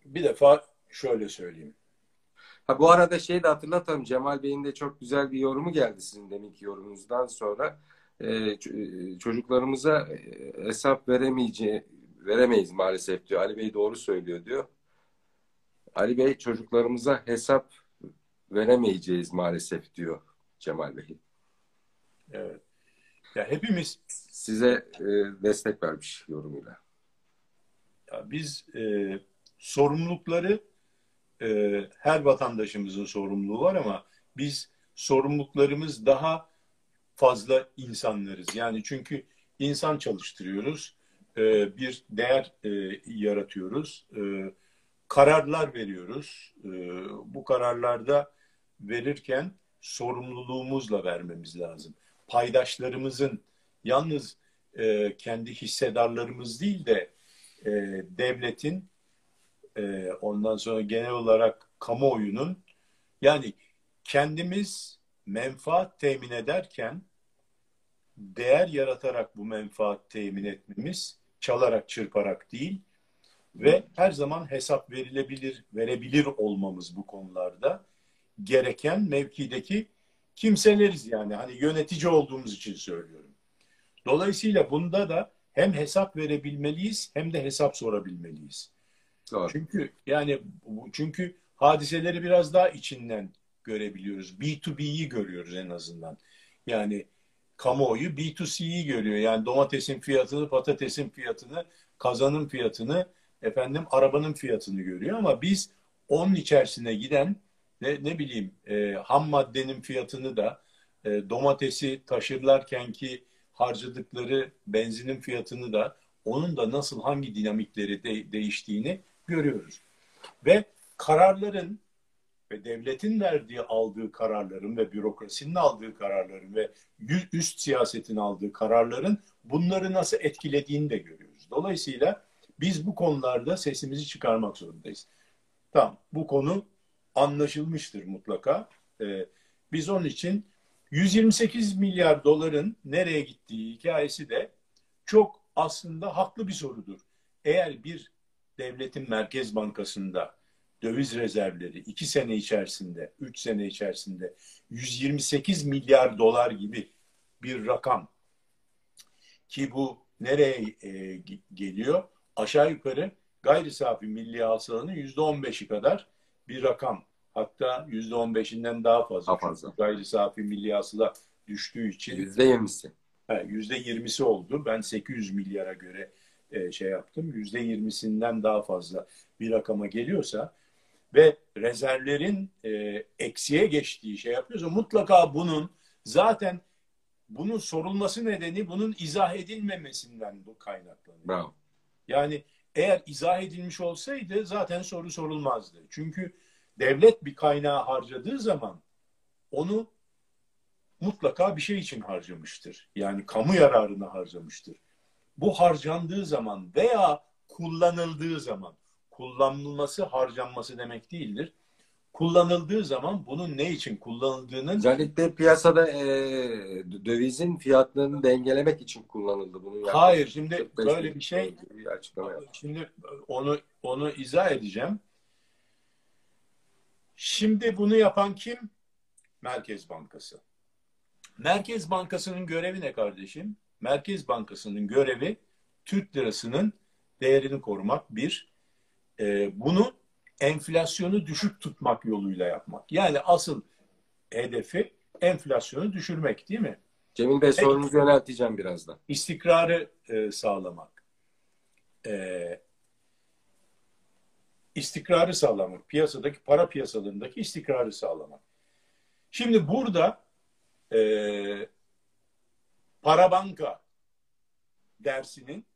bir defa şöyle söyleyeyim. Ha, bu arada şey de hatırlatalım. Cemal Bey'in de çok güzel bir yorumu geldi sizin deminki yorumunuzdan sonra. Ee, çocuklarımıza e, hesap veremeyeceği veremeyiz maalesef diyor. Ali Bey doğru söylüyor diyor. Ali Bey çocuklarımıza hesap veremeyeceğiz maalesef diyor Cemal Bey. Evet. Ya hepimiz size e, destek vermiş yorumuyla. Ya biz e, sorumlulukları e, her vatandaşımızın sorumluluğu var ama biz sorumluluklarımız daha fazla insanlarız. Yani çünkü insan çalıştırıyoruz, e, bir değer e, yaratıyoruz, e, kararlar veriyoruz. E, bu kararlarda verirken sorumluluğumuzla vermemiz lazım. Paydaşlarımızın yalnız e, kendi hissedarlarımız değil de e, devletin e, ondan sonra genel olarak kamuoyunun yani kendimiz menfaat temin ederken değer yaratarak bu menfaat temin etmemiz çalarak çırparak değil ve her zaman hesap verilebilir verebilir olmamız bu konularda gereken mevkideki kimseleriz yani hani yönetici olduğumuz için söylüyorum. Dolayısıyla bunda da hem hesap verebilmeliyiz hem de hesap sorabilmeliyiz. Doğru. Çünkü yani çünkü hadiseleri biraz daha içinden görebiliyoruz. B2B'yi görüyoruz en azından. Yani kamuoyu B2C'yi görüyor. Yani domatesin fiyatını, patatesin fiyatını, kazanın fiyatını efendim arabanın fiyatını görüyor ama biz onun içerisine giden ne, ne bileyim e, ham maddenin fiyatını da e, domatesi taşırlarken ki harcadıkları benzinin fiyatını da onun da nasıl hangi dinamikleri de, değiştiğini görüyoruz. Ve kararların ve devletin verdiği aldığı kararların ve bürokrasinin aldığı kararların ve üst siyasetin aldığı kararların bunları nasıl etkilediğini de görüyoruz. Dolayısıyla biz bu konularda sesimizi çıkarmak zorundayız. Tamam bu konu anlaşılmıştır mutlaka. Ee, biz onun için 128 milyar doların nereye gittiği hikayesi de çok aslında haklı bir sorudur. Eğer bir devletin merkez bankasında döviz rezervleri iki sene içerisinde, üç sene içerisinde 128 milyar dolar gibi bir rakam ki bu nereye e, geliyor? Aşağı yukarı gayri safi milli hasılanın yüzde on beşi kadar bir rakam. Hatta yüzde on beşinden daha fazla. Daha fazla. Gayri safi milli hasıla düştüğü için. Yüzde yirmisi. Yüzde yirmisi oldu. Ben 800 milyara göre e, şey yaptım. Yüzde yirmisinden daha fazla bir rakama geliyorsa ve rezervlerin e, eksiye geçtiği şey yapıyorsa mutlaka bunun zaten bunun sorulması nedeni bunun izah edilmemesinden bu kaynaklanıyor. Bravo. Yani eğer izah edilmiş olsaydı zaten soru sorulmazdı. Çünkü devlet bir kaynağı harcadığı zaman onu mutlaka bir şey için harcamıştır. Yani kamu yararına harcamıştır. Bu harcandığı zaman veya kullanıldığı zaman kullanılması harcanması demek değildir. Kullanıldığı zaman bunun ne için kullanıldığının özellikle piyasada e, dövizin fiyatlarını dengelemek için kullanıldı bunun. Hayır şimdi böyle bir şey bir açıklama şimdi onu onu izah edeceğim. Şimdi bunu yapan kim? Merkez Bankası. Merkez Bankası'nın görevi ne kardeşim? Merkez Bankası'nın görevi Türk lirasının değerini korumak bir e, bunu enflasyonu düşük tutmak yoluyla yapmak. Yani asıl hedefi enflasyonu düşürmek değil mi? Cemil Bey sorunuzu yönelteceğim birazdan. İstikrarı e, sağlamak. E, istikrarı sağlamak. Piyasadaki para piyasalarındaki istikrarı sağlamak. Şimdi burada e, para banka dersinin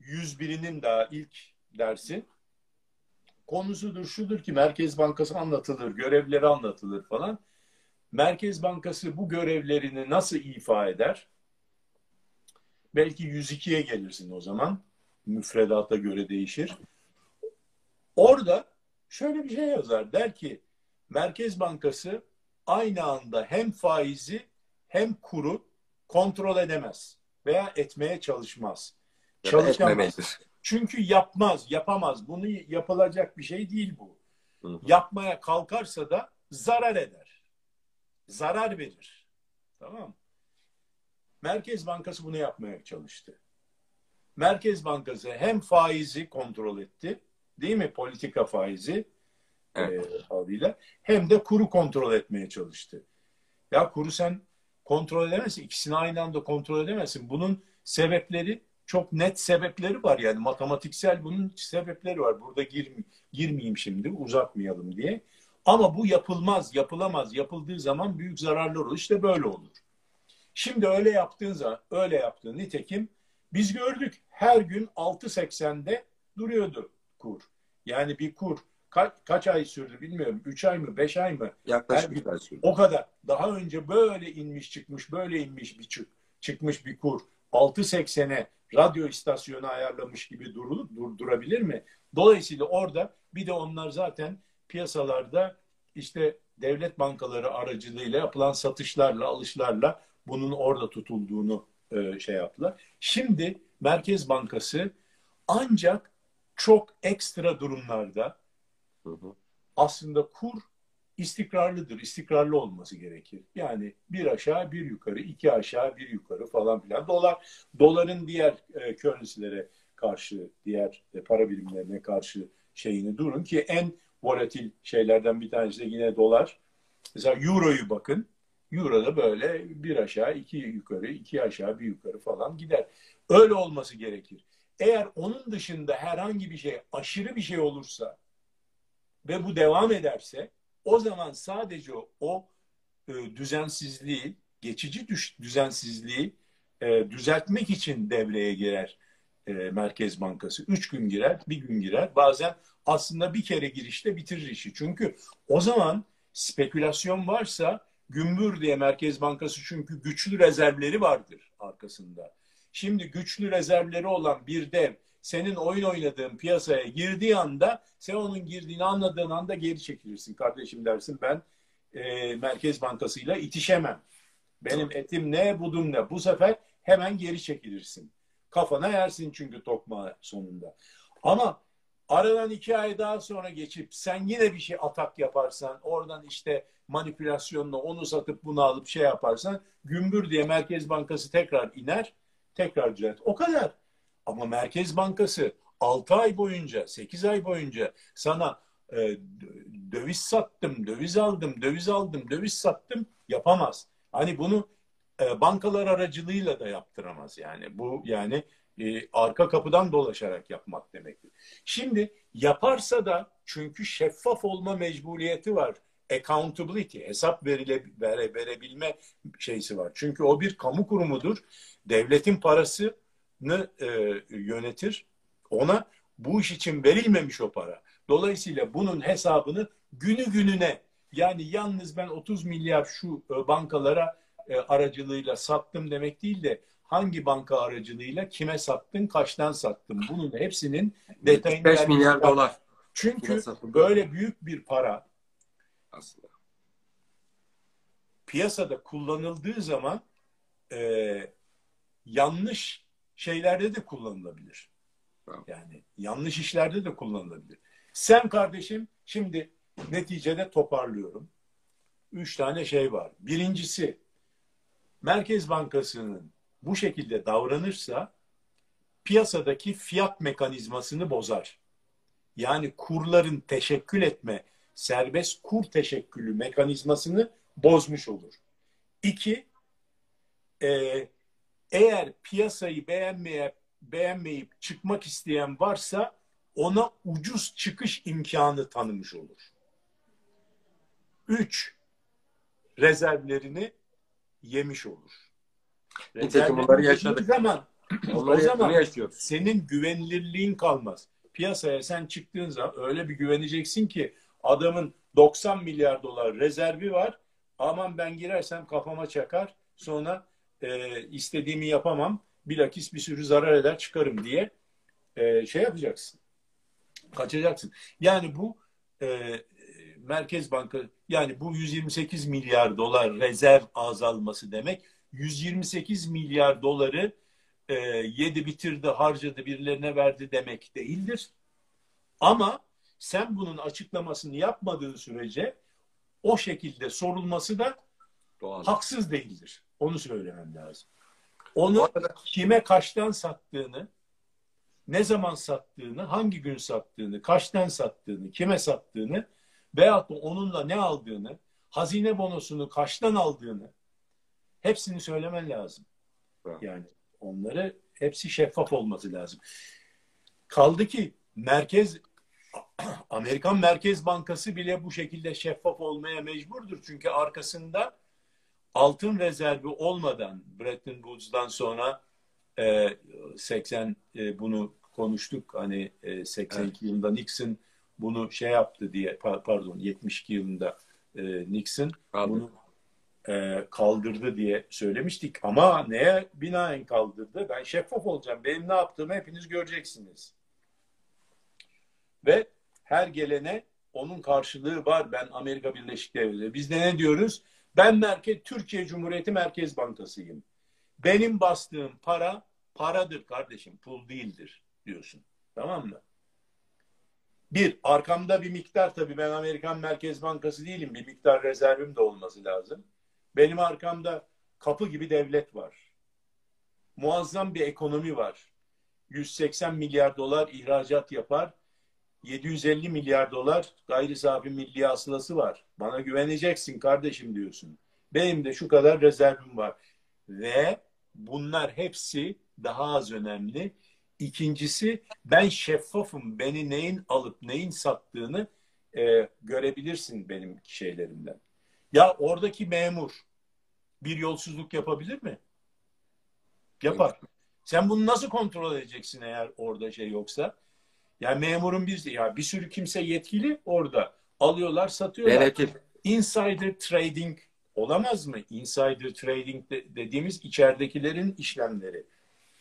101'inin daha ilk dersi konusudur, şudur ki Merkez Bankası anlatılır, görevleri anlatılır falan. Merkez Bankası bu görevlerini nasıl ifa eder? Belki 102'ye gelirsin o zaman. Müfredata göre değişir. Orada şöyle bir şey yazar. Der ki Merkez Bankası aynı anda hem faizi hem kuru kontrol edemez veya etmeye çalışmaz. Çalışamaz. Çünkü yapmaz, yapamaz. Bunu yapılacak bir şey değil bu. Hı hı. Yapmaya kalkarsa da zarar eder. Zarar verir. Tamam Merkez Bankası bunu yapmaya çalıştı. Merkez Bankası hem faizi kontrol etti, değil mi? Politika faizi evet. e, adıyla, hem de kuru kontrol etmeye çalıştı. Ya kuru sen kontrol edemezsin. İkisini aynı anda kontrol edemezsin. Bunun sebepleri çok net sebepleri var yani matematiksel bunun sebepleri var. Burada gir, girmeyeyim şimdi uzatmayalım diye. Ama bu yapılmaz, yapılamaz. Yapıldığı zaman büyük zararlar olur. İşte böyle olur. Şimdi öyle yaptığın zaman, öyle yaptığın nitekim biz gördük her gün 6.80'de duruyordu kur. Yani bir kur kaç, kaç ay sürdü bilmiyorum. 3 ay mı 5 ay mı? Yaklaşık bir ay sürdü. O kadar. Daha önce böyle inmiş çıkmış böyle inmiş bir çık, çıkmış bir kur. 6.80'e radyo istasyonu ayarlamış gibi durulup durdurabilir mi? Dolayısıyla orada bir de onlar zaten piyasalarda işte devlet bankaları aracılığıyla yapılan satışlarla, alışlarla bunun orada tutulduğunu e, şey yaptılar. Şimdi Merkez Bankası ancak çok ekstra durumlarda hı aslında kur istikrarlıdır. İstikrarlı olması gerekir. Yani bir aşağı bir yukarı, iki aşağı bir yukarı falan filan. Dolar, doların diğer e, currency'lere karşı, diğer e, para birimlerine karşı şeyini durun ki en volatil şeylerden bir tanesi de yine dolar. Mesela Euro'yu bakın. Euro da böyle bir aşağı, iki yukarı, iki aşağı, bir yukarı falan gider. Öyle olması gerekir. Eğer onun dışında herhangi bir şey, aşırı bir şey olursa ve bu devam ederse o zaman sadece o, e, düzensizliği, geçici düzensizliği e, düzeltmek için devreye girer e, Merkez Bankası. Üç gün girer, bir gün girer. Bazen aslında bir kere girişte bitirir işi. Çünkü o zaman spekülasyon varsa gümbür diye Merkez Bankası çünkü güçlü rezervleri vardır arkasında. Şimdi güçlü rezervleri olan bir dev senin oyun oynadığın piyasaya girdiği anda sen onun girdiğini anladığın anda geri çekilirsin. Kardeşim dersin ben e, Merkez Bankası'yla itişemem. Benim etim ne, budum ne. Bu sefer hemen geri çekilirsin. Kafana yersin çünkü tokma sonunda. Ama aradan iki ay daha sonra geçip sen yine bir şey atak yaparsan, oradan işte manipülasyonla onu satıp bunu alıp şey yaparsan, gümbür diye Merkez Bankası tekrar iner, tekrar düzelt. O kadar. Ama Merkez Bankası 6 ay boyunca, 8 ay boyunca sana e, döviz sattım, döviz aldım, döviz aldım, döviz sattım yapamaz. Hani bunu e, bankalar aracılığıyla da yaptıramaz yani. Bu yani e, arka kapıdan dolaşarak yapmak demektir. Şimdi yaparsa da çünkü şeffaf olma mecburiyeti var. Accountability, hesap verile, vere, verebilme şeysi var. Çünkü o bir kamu kurumudur. Devletin parasını e, yönetir. Ona bu iş için verilmemiş o para. Dolayısıyla bunun hesabını günü gününe yani yalnız ben 30 milyar şu e, bankalara e, aracılığıyla sattım demek değil de hangi banka aracılığıyla kime sattın, kaçtan sattın. Bunun hepsinin detayını 5 milyar dolar. Çünkü böyle büyük bir para aslında piyasada kullanıldığı zaman e, yanlış şeylerde de kullanılabilir. Yani yanlış işlerde de kullanılabilir. Sen kardeşim şimdi neticede toparlıyorum. Üç tane şey var. Birincisi Merkez Bankası'nın bu şekilde davranırsa piyasadaki fiyat mekanizmasını bozar. Yani kurların teşekkül etme, serbest kur teşekkülü mekanizmasını bozmuş olur. İki, e, eğer piyasayı beğenmeye, beğenmeyip çıkmak isteyen varsa ona ucuz çıkış imkanı tanımış olur. Üç, rezervlerini yemiş olur. Nitekim bunları yaşadık. Zaman, o zaman yaşıyoruz. senin güvenilirliğin kalmaz. Piyasaya sen çıktığın zaman öyle bir güveneceksin ki adamın 90 milyar dolar rezervi var. Aman ben girersem kafama çakar. Sonra e, istediğimi yapamam. Bilakis bir sürü zarar eder çıkarım diye e, şey yapacaksın. Kaçacaksın. Yani bu e, Merkez Banka yani bu 128 milyar dolar rezerv azalması demek 128 milyar doları e, yedi bitirdi harcadı birilerine verdi demek değildir. Ama sen bunun açıklamasını yapmadığın sürece o şekilde sorulması da Doğal. haksız değildir. Onu söylemem lazım. Onu arada... kime kaçtan sattığını, ne zaman sattığını, hangi gün sattığını, kaçtan sattığını, kime sattığını veyahut da onunla ne aldığını, hazine bonosunu kaçtan aldığını hepsini söylemen lazım. Evet. Yani onları hepsi şeffaf olması lazım. Kaldı ki merkez (clears throat) Amerikan Merkez Bankası bile bu şekilde şeffaf olmaya mecburdur. Çünkü arkasında altın rezervi olmadan Bretton Woods'dan sonra e, 80 e, bunu konuştuk. Hani e, 82 evet. yılında Nixon bunu şey yaptı diye pardon 72 yılında e, Nixon Kaldır. bunu e, kaldırdı diye söylemiştik. Ama neye binaen kaldırdı? Ben şeffaf olacağım. Benim ne yaptığımı hepiniz göreceksiniz. Ve her gelene onun karşılığı var. Ben Amerika Birleşik Devletleri. Biz de ne diyoruz? Ben merkez Türkiye Cumhuriyeti Merkez Bankası'yım. Benim bastığım para paradır kardeşim, pul değildir diyorsun. Tamam mı? Bir, arkamda bir miktar tabii ben Amerikan Merkez Bankası değilim. Bir miktar rezervim de olması lazım. Benim arkamda kapı gibi devlet var. Muazzam bir ekonomi var. 180 milyar dolar ihracat yapar. 750 milyar dolar gayri safi milli hasılası var. Bana güveneceksin kardeşim diyorsun. Benim de şu kadar rezervim var. Ve bunlar hepsi daha az önemli İkincisi ben şeffafım. Beni neyin alıp neyin sattığını e, görebilirsin benim şeylerimden. Ya oradaki memur bir yolsuzluk yapabilir mi? Yapar. Sen bunu nasıl kontrol edeceksin eğer orada şey yoksa? Yani memurun bir ya bir sürü kimse yetkili orada alıyorlar, satıyorlar. Denetim. Insider trading olamaz mı? Insider trading de, dediğimiz içeridekilerin işlemleri.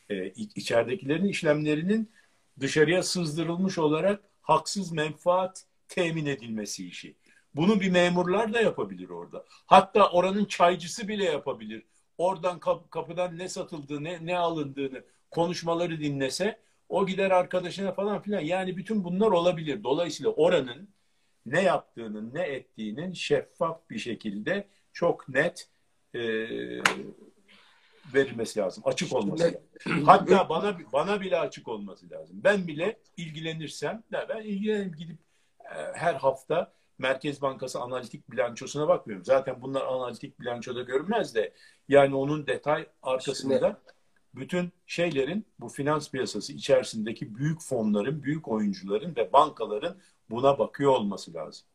Ee, içeridekilerin işlemlerinin dışarıya sızdırılmış olarak haksız menfaat temin edilmesi işi. Bunu bir memurlar da yapabilir orada. Hatta oranın çaycısı bile yapabilir. Oradan kap, kapıdan ne satıldığı, ne, ne alındığını konuşmaları dinlese o gider arkadaşına falan filan. Yani bütün bunlar olabilir. Dolayısıyla oranın ne yaptığının, ne ettiğinin şeffaf bir şekilde çok net e, verilmesi lazım. Açık olması lazım. (clears throat) Hatta bana bana bile açık olması lazım. Ben bile ilgilenirsem, ben ilgilenirim gidip e, her hafta Merkez Bankası analitik bilançosuna bakmıyorum. Zaten bunlar analitik bilançoda görünmez de yani onun detay arkasında bütün şeylerin bu finans piyasası içerisindeki büyük fonların, büyük oyuncuların ve bankaların buna bakıyor olması lazım.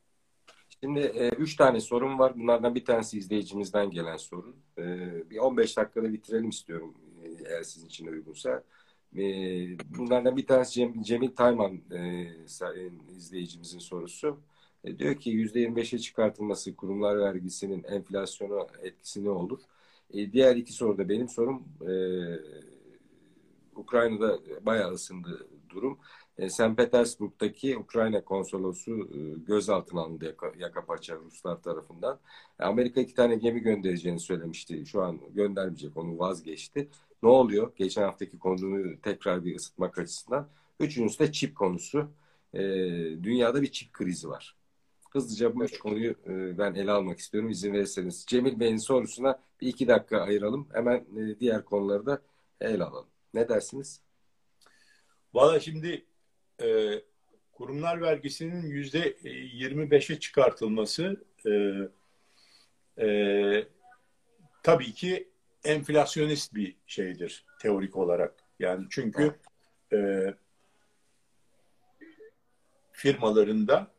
Şimdi e, üç tane sorun var. Bunlardan bir tanesi izleyicimizden gelen sorun. E, bir 15 dakikada bitirelim istiyorum e, eğer sizin için uygunsa. E, bunlardan bir tanesi Cem, Cemil Tayman e, izleyicimizin sorusu. E, diyor ki %25'e çıkartılması kurumlar vergisinin enflasyona etkisi ne olur? E, diğer iki soru da benim sorum. E, Ukrayna'da bayağı ısındı durum. E, St. Petersburg'daki Ukrayna konsolosu e, gözaltına alındı yaka, yaka paça Ruslar tarafından. E, Amerika iki tane gemi göndereceğini söylemişti. Şu an göndermeyecek, onu vazgeçti. Ne oluyor? Geçen haftaki konuyu tekrar bir ısıtmak açısından. Üçüncüsü de çip konusu. E, dünyada bir çip krizi var. Hızlıca bu üç konuyu e, ben ele almak istiyorum izin verirseniz. Cemil Bey'in sorusuna bir iki dakika ayıralım. Hemen e, diğer konuları da ele alalım. Ne dersiniz? Valla şimdi e, kurumlar vergisinin yüzde 25'e çıkartılması e, e, tabii ki enflasyonist bir şeydir teorik olarak. Yani çünkü e, firmalarında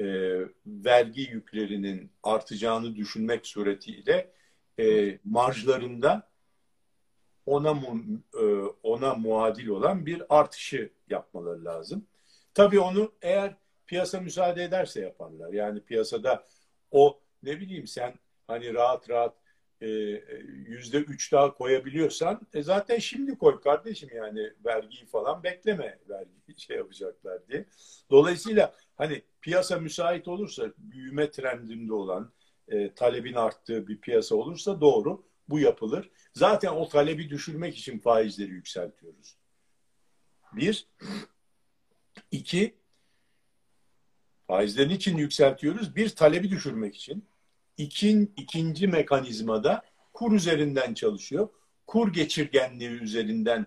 e, vergi yüklerinin artacağını düşünmek suretiyle e, marjlarında ona mu, e, ona muadil olan bir artışı yapmaları lazım. Tabii onu eğer piyasa müsaade ederse yaparlar. Yani piyasada o ne bileyim sen hani rahat rahat e, yüzde üç daha koyabiliyorsan e zaten şimdi koy kardeşim yani vergiyi falan bekleme vergi şey yapacaklar diye. Dolayısıyla hani piyasa müsait olursa büyüme trendinde olan e, talebin arttığı bir piyasa olursa doğru bu yapılır. Zaten o talebi düşürmek için faizleri yükseltiyoruz. Bir. iki faizlerin için yükseltiyoruz? Bir, talebi düşürmek için. İkin, ikinci mekanizmada kur üzerinden çalışıyor. Kur geçirgenliği üzerinden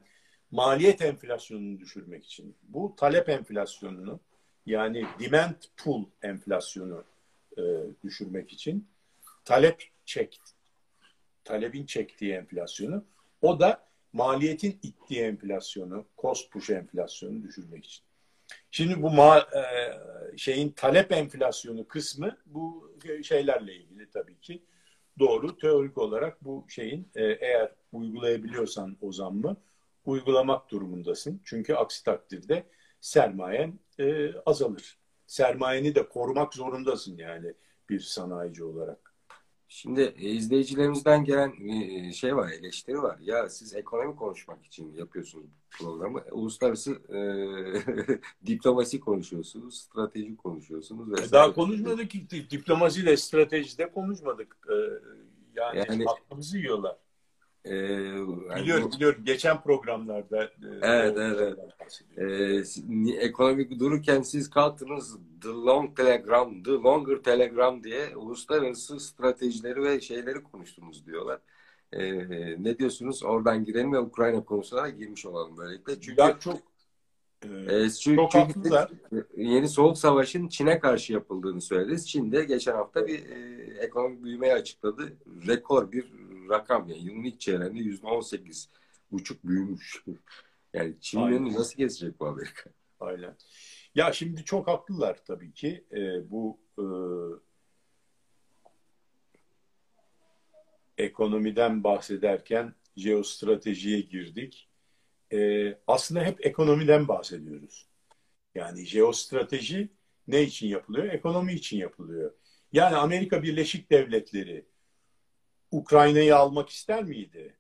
maliyet enflasyonunu düşürmek için. Bu talep enflasyonunu yani demand pull enflasyonu e, düşürmek için talep çek talebin çektiği enflasyonu o da maliyetin ittiği enflasyonu cost push enflasyonu düşürmek için. Şimdi bu ma e, şeyin talep enflasyonu kısmı bu şeylerle ilgili tabii ki doğru teorik olarak bu şeyin e, eğer uygulayabiliyorsan o zammı uygulamak durumundasın. Çünkü aksi takdirde sermayen e, azalır. Sermayeni de korumak zorundasın yani bir sanayici olarak. Şimdi e, izleyicilerimizden gelen e, şey var, eleştiri var. Ya siz ekonomi konuşmak için yapıyorsunuz programı. Uluslararası e, (laughs) diplomasi konuşuyorsunuz, strateji konuşuyorsunuz. Vesaire. Daha konuşmadık ki diplomasiyle stratejide konuşmadık. Yani, yani aklımızı yiyorlar. Ee, biliyorum, bu, biliyorum. Geçen programlarda. E, evet, evet. Ee, ekonomik dururken siz kalktınız The Long Telegram, The Longer Telegram diye uluslararası stratejileri ve şeyleri konuştunuz diyorlar. Ee, ne diyorsunuz? Oradan girelim ve Ukrayna konusuna girmiş olalım böylelikle. Çünkü ya çok ee, çünkü, çok haklılar. Yeni Soğuk Savaş'ın Çin'e karşı yapıldığını söylediniz. Çin de geçen hafta bir e, ekonomik büyümeyi açıkladı. Rekor bir rakam yani yılın ilk çeyreğinde yüzde on sekiz buçuk büyümüş. (laughs) Yani Çin'in önünü nasıl kesecek bu Amerika? Aynen. Ya şimdi çok haklılar tabii ki. E, bu e, ekonomiden bahsederken jeostratejiye girdik. E, aslında hep ekonomiden bahsediyoruz. Yani jeostrateji ne için yapılıyor? Ekonomi için yapılıyor. Yani Amerika Birleşik Devletleri Ukrayna'yı almak ister miydi?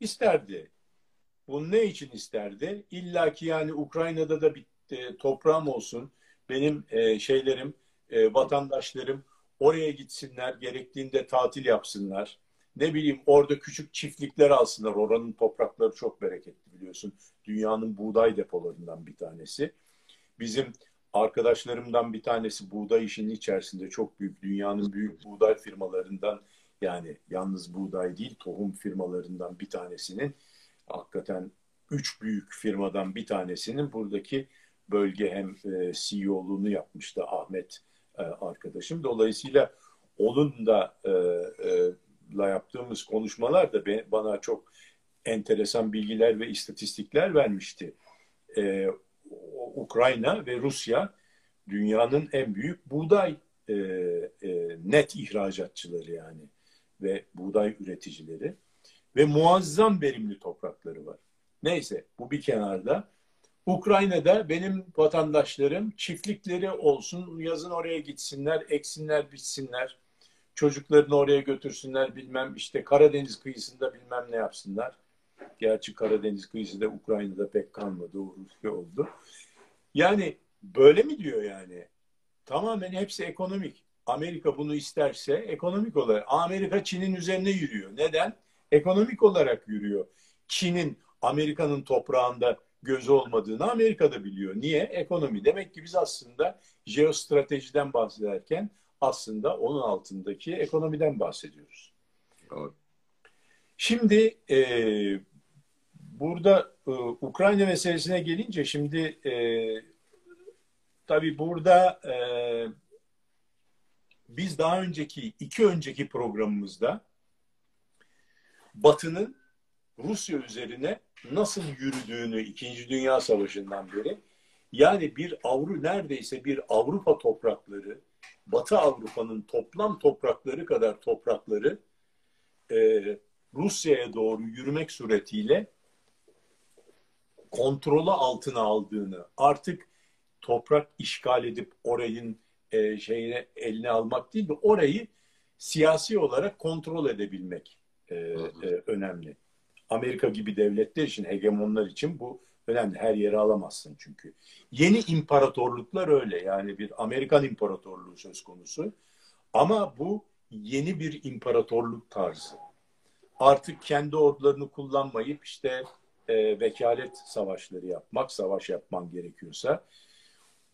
İsterdi. Bunu ne için isterdi? İlla ki yani Ukrayna'da da bir e, toprağım olsun. Benim e, şeylerim, e, vatandaşlarım oraya gitsinler, gerektiğinde tatil yapsınlar. Ne bileyim orada küçük çiftlikler alsınlar. Oranın toprakları çok bereketli biliyorsun. Dünyanın buğday depolarından bir tanesi. Bizim arkadaşlarımdan bir tanesi buğday işinin içerisinde çok büyük, dünyanın büyük buğday firmalarından yani yalnız buğday değil tohum firmalarından bir tanesinin hakikaten üç büyük firmadan bir tanesinin buradaki bölge hem e, CEO'luğunu yapmıştı Ahmet e, arkadaşım. Dolayısıyla onun da e, la yaptığımız konuşmalar da bana çok enteresan bilgiler ve istatistikler vermişti. Ukrayna ve Rusya dünyanın en büyük buğday net ihracatçıları yani ve buğday üreticileri ve muazzam verimli toprakları var. Neyse bu bir kenarda. Ukrayna'da benim vatandaşlarım çiftlikleri olsun, yazın oraya gitsinler, eksinler, bitsinler. Çocuklarını oraya götürsünler bilmem işte Karadeniz kıyısında bilmem ne yapsınlar. Gerçi Karadeniz kıyısı da Ukrayna'da pek kalmadı, Rusya oldu. Yani böyle mi diyor yani? Tamamen hepsi ekonomik. Amerika bunu isterse ekonomik olarak. Amerika Çin'in üzerine yürüyor. Neden? Ekonomik olarak yürüyor. Çin'in Amerika'nın toprağında gözü olmadığını Amerika da biliyor. Niye? Ekonomi. Demek ki biz aslında jeostratejiden bahsederken aslında onun altındaki ekonomiden bahsediyoruz. Doğru. Şimdi e, burada e, Ukrayna meselesine gelince şimdi e, tabii burada e, biz daha önceki iki önceki programımızda Batı'nın Rusya üzerine nasıl yürüdüğünü İkinci Dünya Savaşı'ndan beri yani bir Avru neredeyse bir Avrupa toprakları Batı Avrupa'nın toplam toprakları kadar toprakları e, Rusya'ya doğru yürümek suretiyle kontrolü altına aldığını artık toprak işgal edip orayın e, şeyine eline almak değil de orayı siyasi olarak kontrol edebilmek e, e, önemli. Amerika gibi devletler için, hegemonlar için bu önemli. Her yere alamazsın çünkü. Yeni imparatorluklar öyle. Yani bir Amerikan imparatorluğu söz konusu. Ama bu yeni bir imparatorluk tarzı. Artık kendi ordularını kullanmayıp işte e, vekalet savaşları yapmak, savaş yapman gerekiyorsa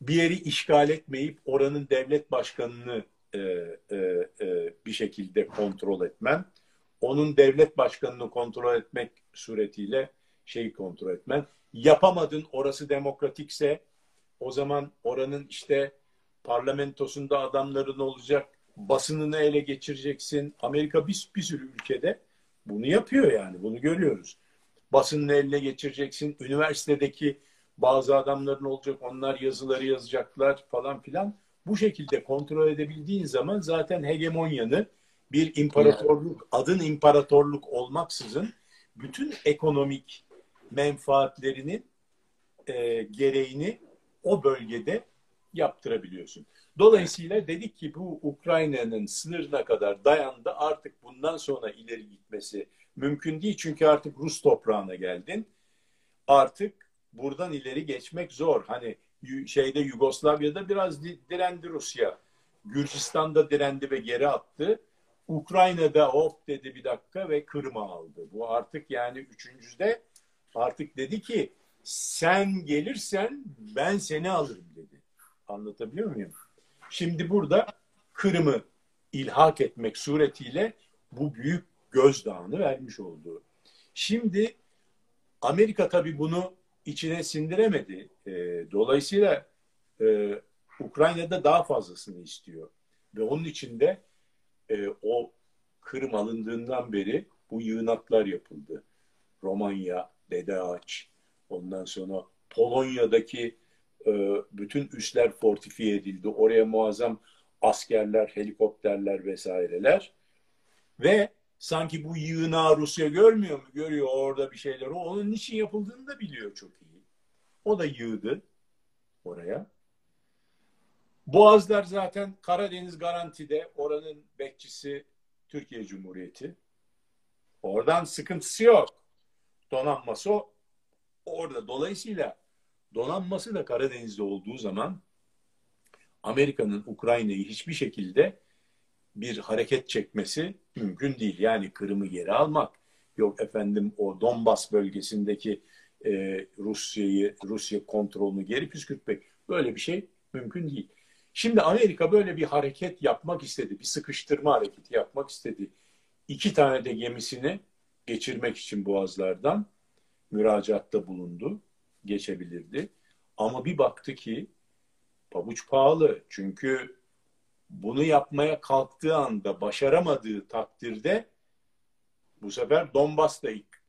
bir yeri işgal etmeyip oranın devlet başkanını e, e, e, bir şekilde kontrol etmen, onun devlet başkanını kontrol etmek suretiyle şeyi kontrol etmen. Yapamadın orası demokratikse o zaman oranın işte parlamentosunda adamların olacak, basınını ele geçireceksin. Amerika bir, bir sürü ülkede bunu yapıyor yani bunu görüyoruz. Basının eline geçireceksin. Üniversitedeki bazı adamların olacak onlar yazıları yazacaklar falan filan. Bu şekilde kontrol edebildiğin zaman zaten hegemonyanı bir imparatorluk, adın imparatorluk olmaksızın bütün ekonomik menfaatlerinin e, gereğini o bölgede yaptırabiliyorsun. Dolayısıyla dedik ki bu Ukrayna'nın sınırına kadar dayandı. Artık bundan sonra ileri gitmesi mümkün değil. Çünkü artık Rus toprağına geldin. Artık buradan ileri geçmek zor. Hani şeyde Yugoslavya'da biraz direndi Rusya. Gürcistan'da direndi ve geri attı. Ukrayna'da hop dedi bir dakika ve Kırım'ı aldı. Bu artık yani üçüncüde artık dedi ki sen gelirsen ben seni alırım dedi. Anlatabiliyor muyum? Şimdi burada Kırım'ı ilhak etmek suretiyle bu büyük gözdağını vermiş oldu. Şimdi Amerika tabii bunu içine sindiremedi. E, dolayısıyla e, Ukrayna'da daha fazlasını istiyor. Ve onun için de e, o Kırım alındığından beri bu yığınaklar yapıldı. Romanya, Dede Ağaç, Ondan sonra Polonya'daki e, bütün üsler fortifiye edildi. Oraya muazzam askerler, helikopterler vesaireler. Ve sanki bu yığınağı Rusya görmüyor mu? Görüyor orada bir şeyler. O onun niçin yapıldığını da biliyor çok iyi. O da yığdı oraya. Boğazlar zaten Karadeniz garantide. Oranın bekçisi Türkiye Cumhuriyeti. Oradan sıkıntısı yok. Donanması orada. Dolayısıyla donanması da Karadeniz'de olduğu zaman Amerika'nın Ukrayna'yı hiçbir şekilde bir hareket çekmesi mümkün değil. Yani Kırım'ı geri almak, yok efendim o Donbas bölgesindeki e, Rusya'yı, Rusya kontrolünü geri püskürtmek böyle bir şey mümkün değil. Şimdi Amerika böyle bir hareket yapmak istedi, bir sıkıştırma hareketi yapmak istedi. İki tane de gemisini geçirmek için boğazlardan müracaatta bulundu, geçebilirdi. Ama bir baktı ki pabuç pahalı. Çünkü bunu yapmaya kalktığı anda başaramadığı takdirde bu sefer Donbas'ta ilk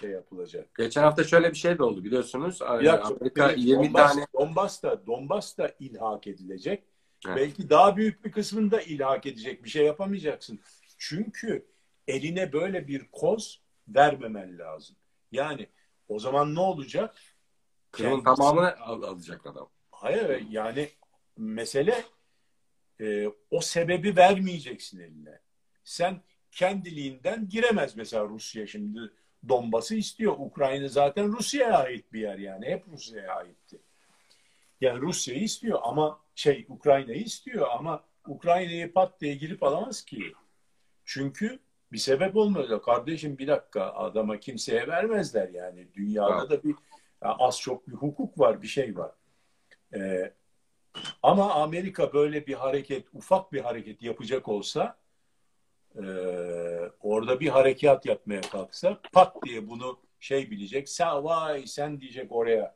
şey yapılacak. Geçen hafta şöyle bir şey de oldu biliyorsunuz. Ya, Amerika 20 Donbas, tane Donbas'ta Donbas'ta ilhak edilecek. Evet. Belki daha büyük bir kısmında ilhak edecek. Bir şey yapamayacaksın. Çünkü eline böyle bir koz vermemen lazım. Yani o zaman ne olacak? Kırım'ın tamamını al alacak adam. Hayır yani mesele e, o sebebi vermeyeceksin eline. Sen kendiliğinden giremez mesela Rusya şimdi Donbas'ı istiyor. Ukrayna zaten Rusya'ya ait bir yer yani. Hep Rusya'ya aitti. Yani Rusya'yı istiyor ama şey Ukrayna'yı istiyor ama Ukrayna'yı pat diye girip alamaz ki. Çünkü bir sebep olmuyor. Kardeşim bir dakika adama kimseye vermezler yani. Dünyada evet. da bir az çok bir hukuk var, bir şey var. Ee, ama Amerika böyle bir hareket, ufak bir hareket yapacak olsa e, orada bir harekat yapmaya kalksa pat diye bunu şey bilecek. Sen vay sen diyecek oraya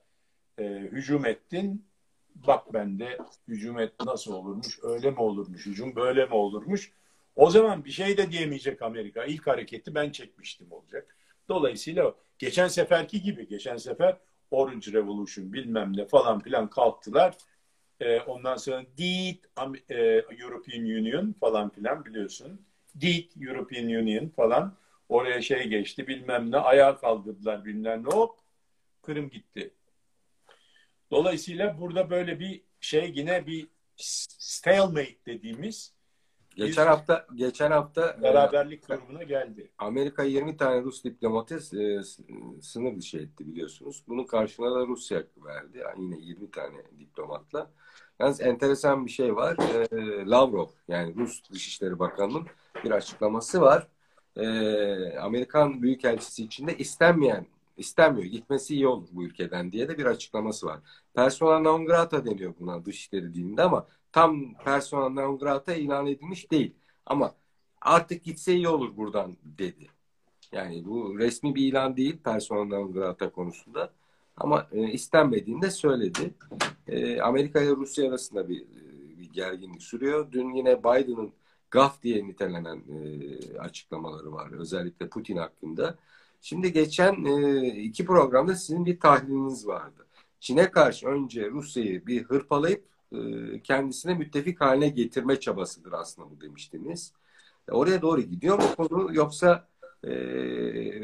e, hücum ettin. Bak ben de hücum et nasıl olurmuş, öyle mi olurmuş, hücum böyle mi olurmuş. O zaman bir şey de diyemeyecek Amerika. İlk hareketi ben çekmiştim olacak. Dolayısıyla geçen seferki gibi, geçen sefer Orange Revolution bilmem ne falan filan kalktılar. E, ondan sonra DEET e, European Union falan filan biliyorsun. DEET European Union falan oraya şey geçti bilmem ne ayağa kaldırdılar bilmem ne hop Kırım gitti. Dolayısıyla burada böyle bir şey yine bir stalemate dediğimiz Geçen hafta geçen hafta e, beraberlik durumuna geldi. Amerika 20 tane Rus diplomatı e, sınır dışı etti biliyorsunuz. Bunun karşılığında da Rusya verdi. Yani yine 20 tane diplomatla. Yalnız enteresan bir şey var. E, Lavrov yani Rus Dışişleri Bakanı'nın bir açıklaması var. Amerikan Büyükelçisi içinde istenmeyen istemiyor. Gitmesi iyi olur bu ülkeden diye de bir açıklaması var. Persona non grata deniyor buna dışişleri dilinde ama tam persona non grata ilan edilmiş değil. Ama artık gitse iyi olur buradan dedi. Yani bu resmi bir ilan değil persona non grata konusunda. Ama e, istenmediğini de söyledi. E, Amerika ile Rusya arasında bir, e, bir gerginlik sürüyor. Dün yine Biden'ın gaf diye nitelenen e, açıklamaları var. Özellikle Putin hakkında. Şimdi geçen e, iki programda sizin bir tahliliniz vardı. Çin'e karşı önce Rusya'yı bir hırpalayıp kendisine müttefik haline getirme çabasıdır aslında bu demiştiniz. E, oraya doğru gidiyor mu konu yoksa e,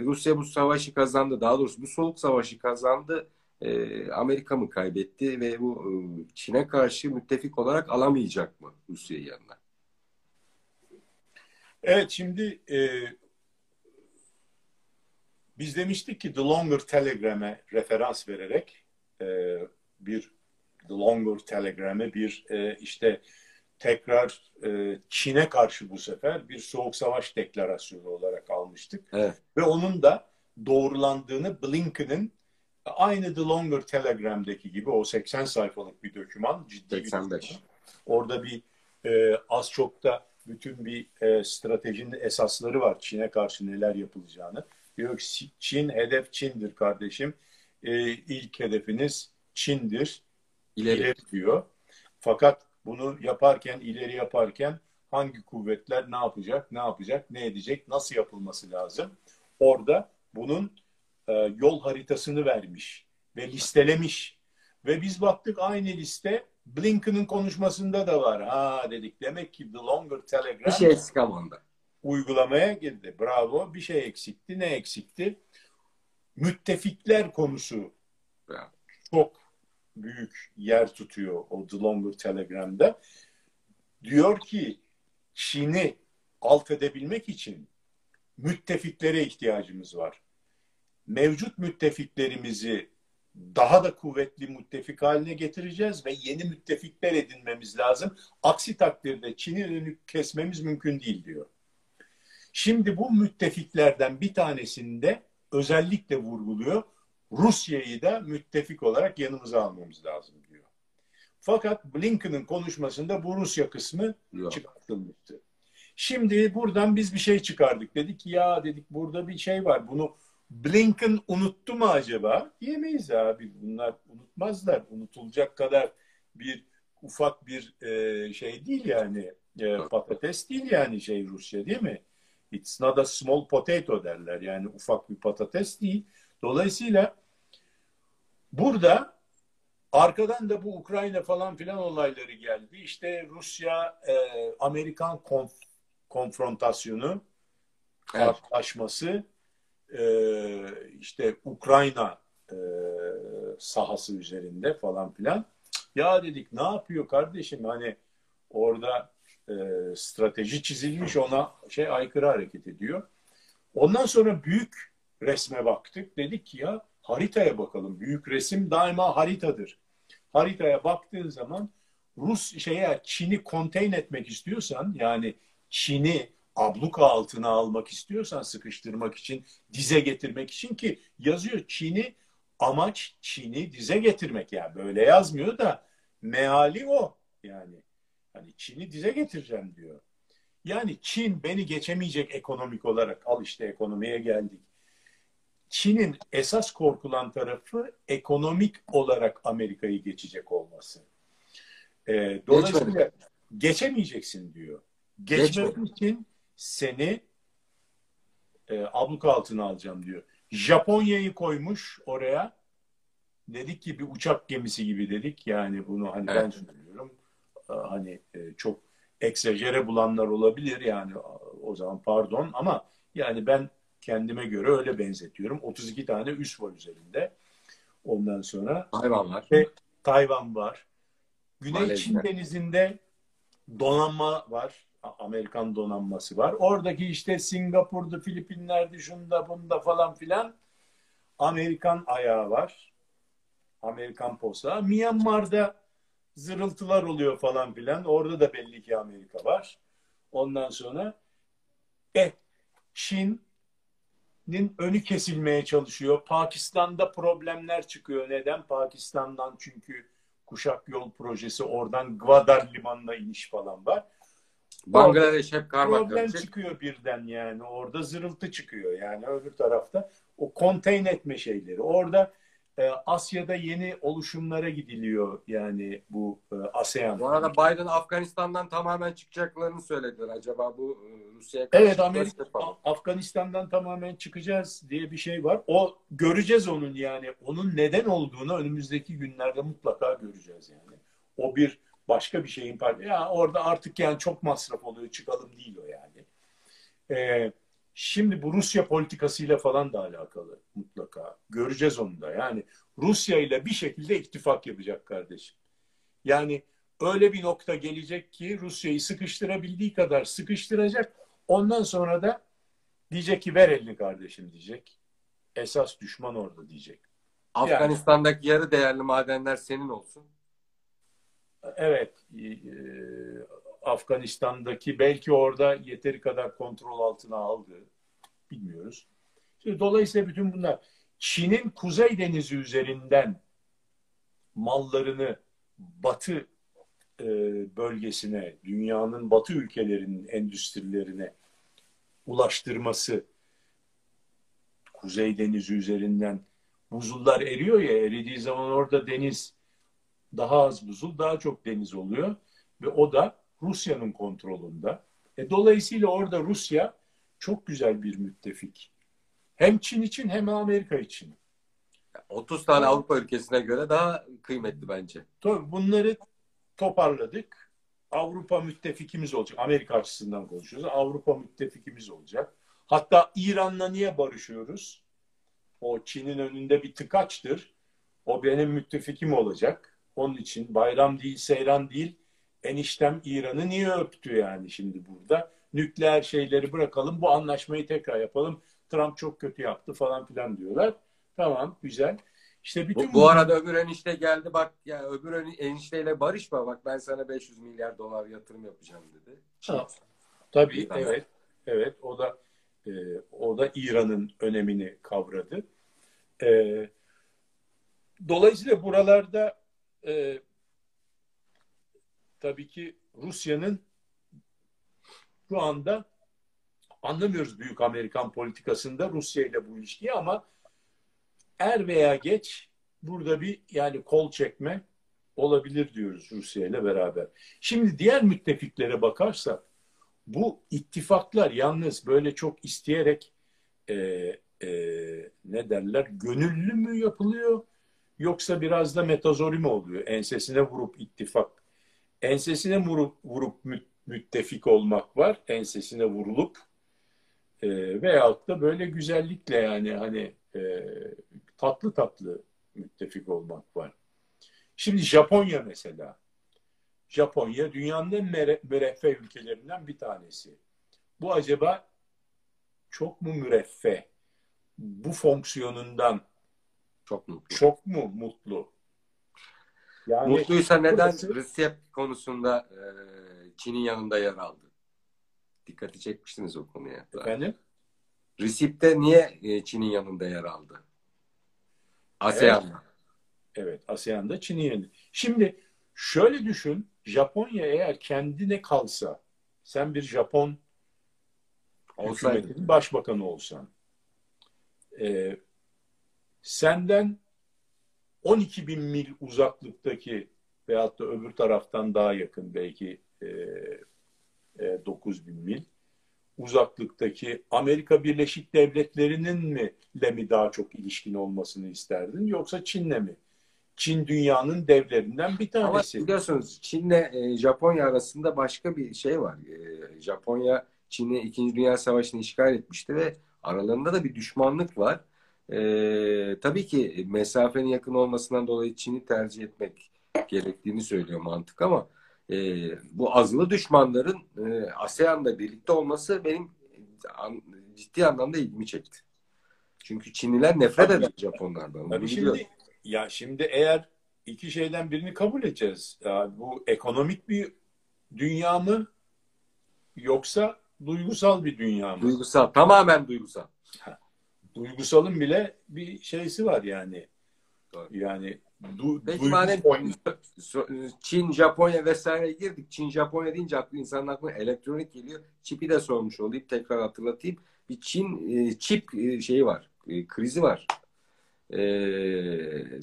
Rusya bu savaşı kazandı daha doğrusu bu soğuk savaşı kazandı e, Amerika mı kaybetti ve bu e, Çin'e karşı müttefik olarak alamayacak mı Rusya'yı yanına? Evet şimdi e, biz demiştik ki The Longer Telegram'e referans vererek e, bir The Longer Telegram'e bir e, işte tekrar e, Çin'e karşı bu sefer bir soğuk savaş deklarasyonu olarak almıştık. Evet. Ve onun da doğrulandığını Blinken'ın aynı The Longer Telegram'daki gibi o 80 sayfalık bir doküman ciddi 85. bir doküman. Orada bir e, az çok da bütün bir e, stratejinin esasları var Çin'e karşı neler yapılacağını. Diyor ki Çin hedef Çin'dir kardeşim. E, ilk hedefiniz Çin'dir. İleri. ileri diyor. Fakat bunu yaparken, ileri yaparken hangi kuvvetler ne yapacak, ne yapacak, ne edecek, nasıl yapılması lazım? Orada bunun e, yol haritasını vermiş ve listelemiş. Ve biz baktık aynı liste Blinken'ın konuşmasında da var. Ha dedik demek ki The Longer Telegram bir şey eksik ama onda. uygulamaya girdi. Bravo. Bir şey eksikti. Ne eksikti? Müttefikler konusu Bravo. çok büyük yer tutuyor o The Longer Telegram'da. Diyor ki Çin'i alt edebilmek için müttefiklere ihtiyacımız var. Mevcut müttefiklerimizi daha da kuvvetli müttefik haline getireceğiz ve yeni müttefikler edinmemiz lazım. Aksi takdirde Çin'i önünü kesmemiz mümkün değil diyor. Şimdi bu müttefiklerden bir tanesinde özellikle vurguluyor. Rusya'yı da müttefik olarak yanımıza almamız lazım diyor. Fakat Blinken'ın konuşmasında bu Rusya kısmı Yok. çıkartılmıştı. Şimdi buradan biz bir şey çıkardık. Dedik ya dedik burada bir şey var. Bunu Blinken unuttu mu acaba? Diyemeyiz abi. Bunlar unutmazlar. Unutulacak kadar bir ufak bir e, şey değil yani. E, patates değil yani şey Rusya değil mi? It's not a small potato derler. Yani ufak bir patates değil. Dolayısıyla burada arkadan da bu Ukrayna falan filan olayları geldi. İşte Rusya e, Amerikan konf- konfrontasyonu Evet. karşılaşması e, işte Ukrayna e, sahası üzerinde falan filan. Ya dedik ne yapıyor kardeşim hani orada e, strateji çizilmiş ona şey aykırı hareket ediyor. Ondan sonra büyük resme baktık. Dedik ki ya haritaya bakalım. Büyük resim daima haritadır. Haritaya baktığın zaman Rus şeye Çin'i konteyn etmek istiyorsan yani Çin'i abluka altına almak istiyorsan sıkıştırmak için, dize getirmek için ki yazıyor Çin'i amaç Çin'i dize getirmek yani böyle yazmıyor da meali o yani. Hani Çin'i dize getireceğim diyor. Yani Çin beni geçemeyecek ekonomik olarak. Al işte ekonomiye geldik. Çin'in esas korkulan tarafı ekonomik olarak Amerika'yı geçecek olması. Ee, dolayısıyla geçemeyeceksin diyor. Geçmek için seni e, abluka altına alacağım diyor. Japonya'yı koymuş oraya. Dedik ki bir uçak gemisi gibi dedik. Yani bunu hani Evet. ben söylüyorum. Ee, Hani e, çok eksajere bulanlar olabilir yani o zaman pardon ama yani ben kendime göre öyle benzetiyorum. 32 tane üs var üzerinde. Ondan sonra Hayvanlar. ve Tayvan var. Güney Malezya. Çin denizinde donanma var. Amerikan donanması var. Oradaki işte Singapur'da, Filipinler'de, şunda bunda falan filan Amerikan ayağı var. Amerikan posta. Myanmar'da zırıltılar oluyor falan filan. Orada da belli ki Amerika var. Ondan sonra e, Çin'in önü kesilmeye çalışıyor. Pakistan'da problemler çıkıyor. Neden? Pakistan'dan çünkü Kuşak Yol Projesi oradan Gwadar Limanı'na iniş falan var. Bangladeş hep karma Problem karışık. çıkıyor birden yani. Orada zırıltı çıkıyor yani öbür tarafta. O konteyn etme şeyleri. Orada Asya'da yeni oluşumlara gidiliyor yani bu e, ASEAN. Bu arada Biden Afganistan'dan tamamen çıkacaklarını söylediler. Acaba bu e, Rusya'ya karşı Evet Amerika. Afganistan'dan tamamen çıkacağız diye bir şey var. O göreceğiz onun yani. Onun neden olduğunu önümüzdeki günlerde mutlaka göreceğiz yani. O bir başka bir şeyin parçası. Ya orada artık yani çok masraf oluyor çıkalım değil o yani. Ee, şimdi bu Rusya politikasıyla falan da alakalı mutlaka. Göreceğiz onu da. Yani Rusya ile bir şekilde ittifak yapacak kardeşim. Yani öyle bir nokta gelecek ki Rusya'yı sıkıştırabildiği kadar sıkıştıracak. Ondan sonra da diyecek ki ver elini kardeşim diyecek. Esas düşman orada diyecek. Afganistan'daki yarı değerli madenler senin olsun. Evet, e, Afganistan'daki belki orada yeteri kadar kontrol altına aldı. Bilmiyoruz. Dolayısıyla bütün bunlar Çin'in Kuzey Denizi üzerinden mallarını Batı e, bölgesine, dünyanın Batı ülkelerinin endüstrilerine ulaştırması Kuzey Denizi üzerinden buzullar eriyor ya eridiği zaman orada deniz daha az buzul, daha çok deniz oluyor ve o da Rusya'nın kontrolünde. E, dolayısıyla orada Rusya çok güzel bir müttefik. Hem Çin için hem Amerika için. 30 tane Avrupa ülkesine göre daha kıymetli bence. Tabii bunları toparladık. Avrupa müttefikimiz olacak. Amerika açısından konuşuyoruz. Avrupa müttefikimiz olacak. Hatta İran'la niye barışıyoruz? O Çin'in önünde bir tıkaçtır. O benim müttefikim olacak. Onun için bayram değil, seyran değil. Eniştem İran'ı niye öptü yani şimdi burada? Nükleer şeyleri bırakalım, bu anlaşmayı tekrar yapalım. Trump çok kötü yaptı falan filan diyorlar. Tamam, güzel. İşte bütün bu, bu arada öbür enişte geldi bak ya öbür enişteyle barışma bak ben sana 500 milyar dolar yatırım yapacağım dedi. Ha, tabii İran'a. evet. Evet o da e, o da İran'ın önemini kavradı. E, dolayısıyla buralarda e, tabii ki Rusya'nın şu anda anlamıyoruz büyük Amerikan politikasında Rusya ile bu ilişkiyi ama er veya geç burada bir yani kol çekme olabilir diyoruz Rusya ile beraber. Şimdi diğer müttefiklere bakarsak bu ittifaklar yalnız böyle çok isteyerek e, e, ne derler gönüllü mü yapılıyor yoksa biraz da metazori mi oluyor? Ensesine vurup ittifak, ensesine vurup, vurup müttefik olmak var, ensesine vurulup e, veyahut da böyle güzellikle yani hani e, tatlı tatlı müttefik olmak var. Şimdi Japonya mesela. Japonya dünyanın en müreffeh ülkelerinden bir tanesi. Bu acaba çok mu müreffeh? Bu fonksiyonundan çok mutlu. Çok mu mutlu? Yani Mutluysa neden burası... Recep konusunda e, Çin'in yanında yer aldı? Dikkati çekmiştiniz o konuya. Efendim? Recep'te niye e, Çin'in yanında yer aldı? ASEAN'da. Evet, evet ASEAN'da Çin'in yanında. Şimdi şöyle düşün. Japonya eğer kendine kalsa sen bir Japon hükümetinin başbakanı olsan e, senden 12 bin mil uzaklıktaki veyahut da öbür taraftan daha yakın belki e, e, 9 bin mil uzaklıktaki Amerika Birleşik Devletleri'nin mi le mi daha çok ilişkin olmasını isterdin yoksa Çin'le mi? Çin dünyanın devlerinden bir tanesi. Ama biliyorsunuz Çin'le e, Japonya arasında başka bir şey var. E, Japonya Çin'i 2. Dünya Savaşı'nı işgal etmişti ve aralarında da bir düşmanlık var. E, tabii ki mesafenin yakın olmasından dolayı Çin'i tercih etmek gerektiğini söylüyor mantık ama e, bu azılı düşmanların e, ASEAN'da birlikte olması benim an, ciddi anlamda ilgimi çekti. Çünkü Çinliler nefret Tabii. eder Japonlardan. Tabii şimdi, ya şimdi eğer iki şeyden birini kabul edeceğiz. Ya bu ekonomik bir dünya mı yoksa duygusal bir dünya mı? Duygusal, tamamen duygusal. Duygusalın bile bir şeysi var yani. Doğru. Yani du, Peki madem Çin, Japonya vesaire girdik. Çin, Japonya deyince aklı insanın aklına elektronik geliyor. Çipi de sormuş olayım. Tekrar hatırlatayım. Bir Çin e, çip e, şeyi var. E, krizi var. E,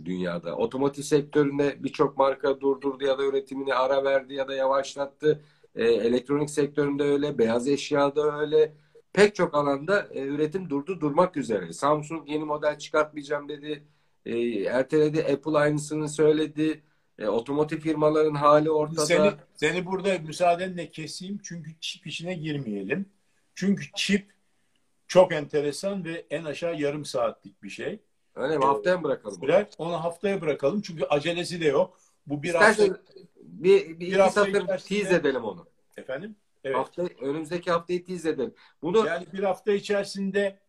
dünyada. Otomotiv sektöründe birçok marka durdurdu ya da üretimini ara verdi ya da yavaşlattı. E, elektronik sektöründe öyle. Beyaz eşyada öyle. Pek çok alanda e, üretim durdu durmak üzere. Samsung yeni model çıkartmayacağım dedi e, erteledi. Apple aynısını söyledi. E, otomotiv firmaların hali ortada. Seni, seni burada müsaadenle keseyim çünkü çip işine girmeyelim. Çünkü çip çok enteresan ve en aşağı yarım saatlik bir şey. Öyle mi? Haftaya mı bırakalım? Sürer. Onu haftaya bırakalım çünkü acelesi de yok. Bu bir İstersen hafta bir, bir, bir iki satır tease edelim onu. Efendim? Evet. Hafta, önümüzdeki haftayı tease edelim. Bunu yani bir hafta içerisinde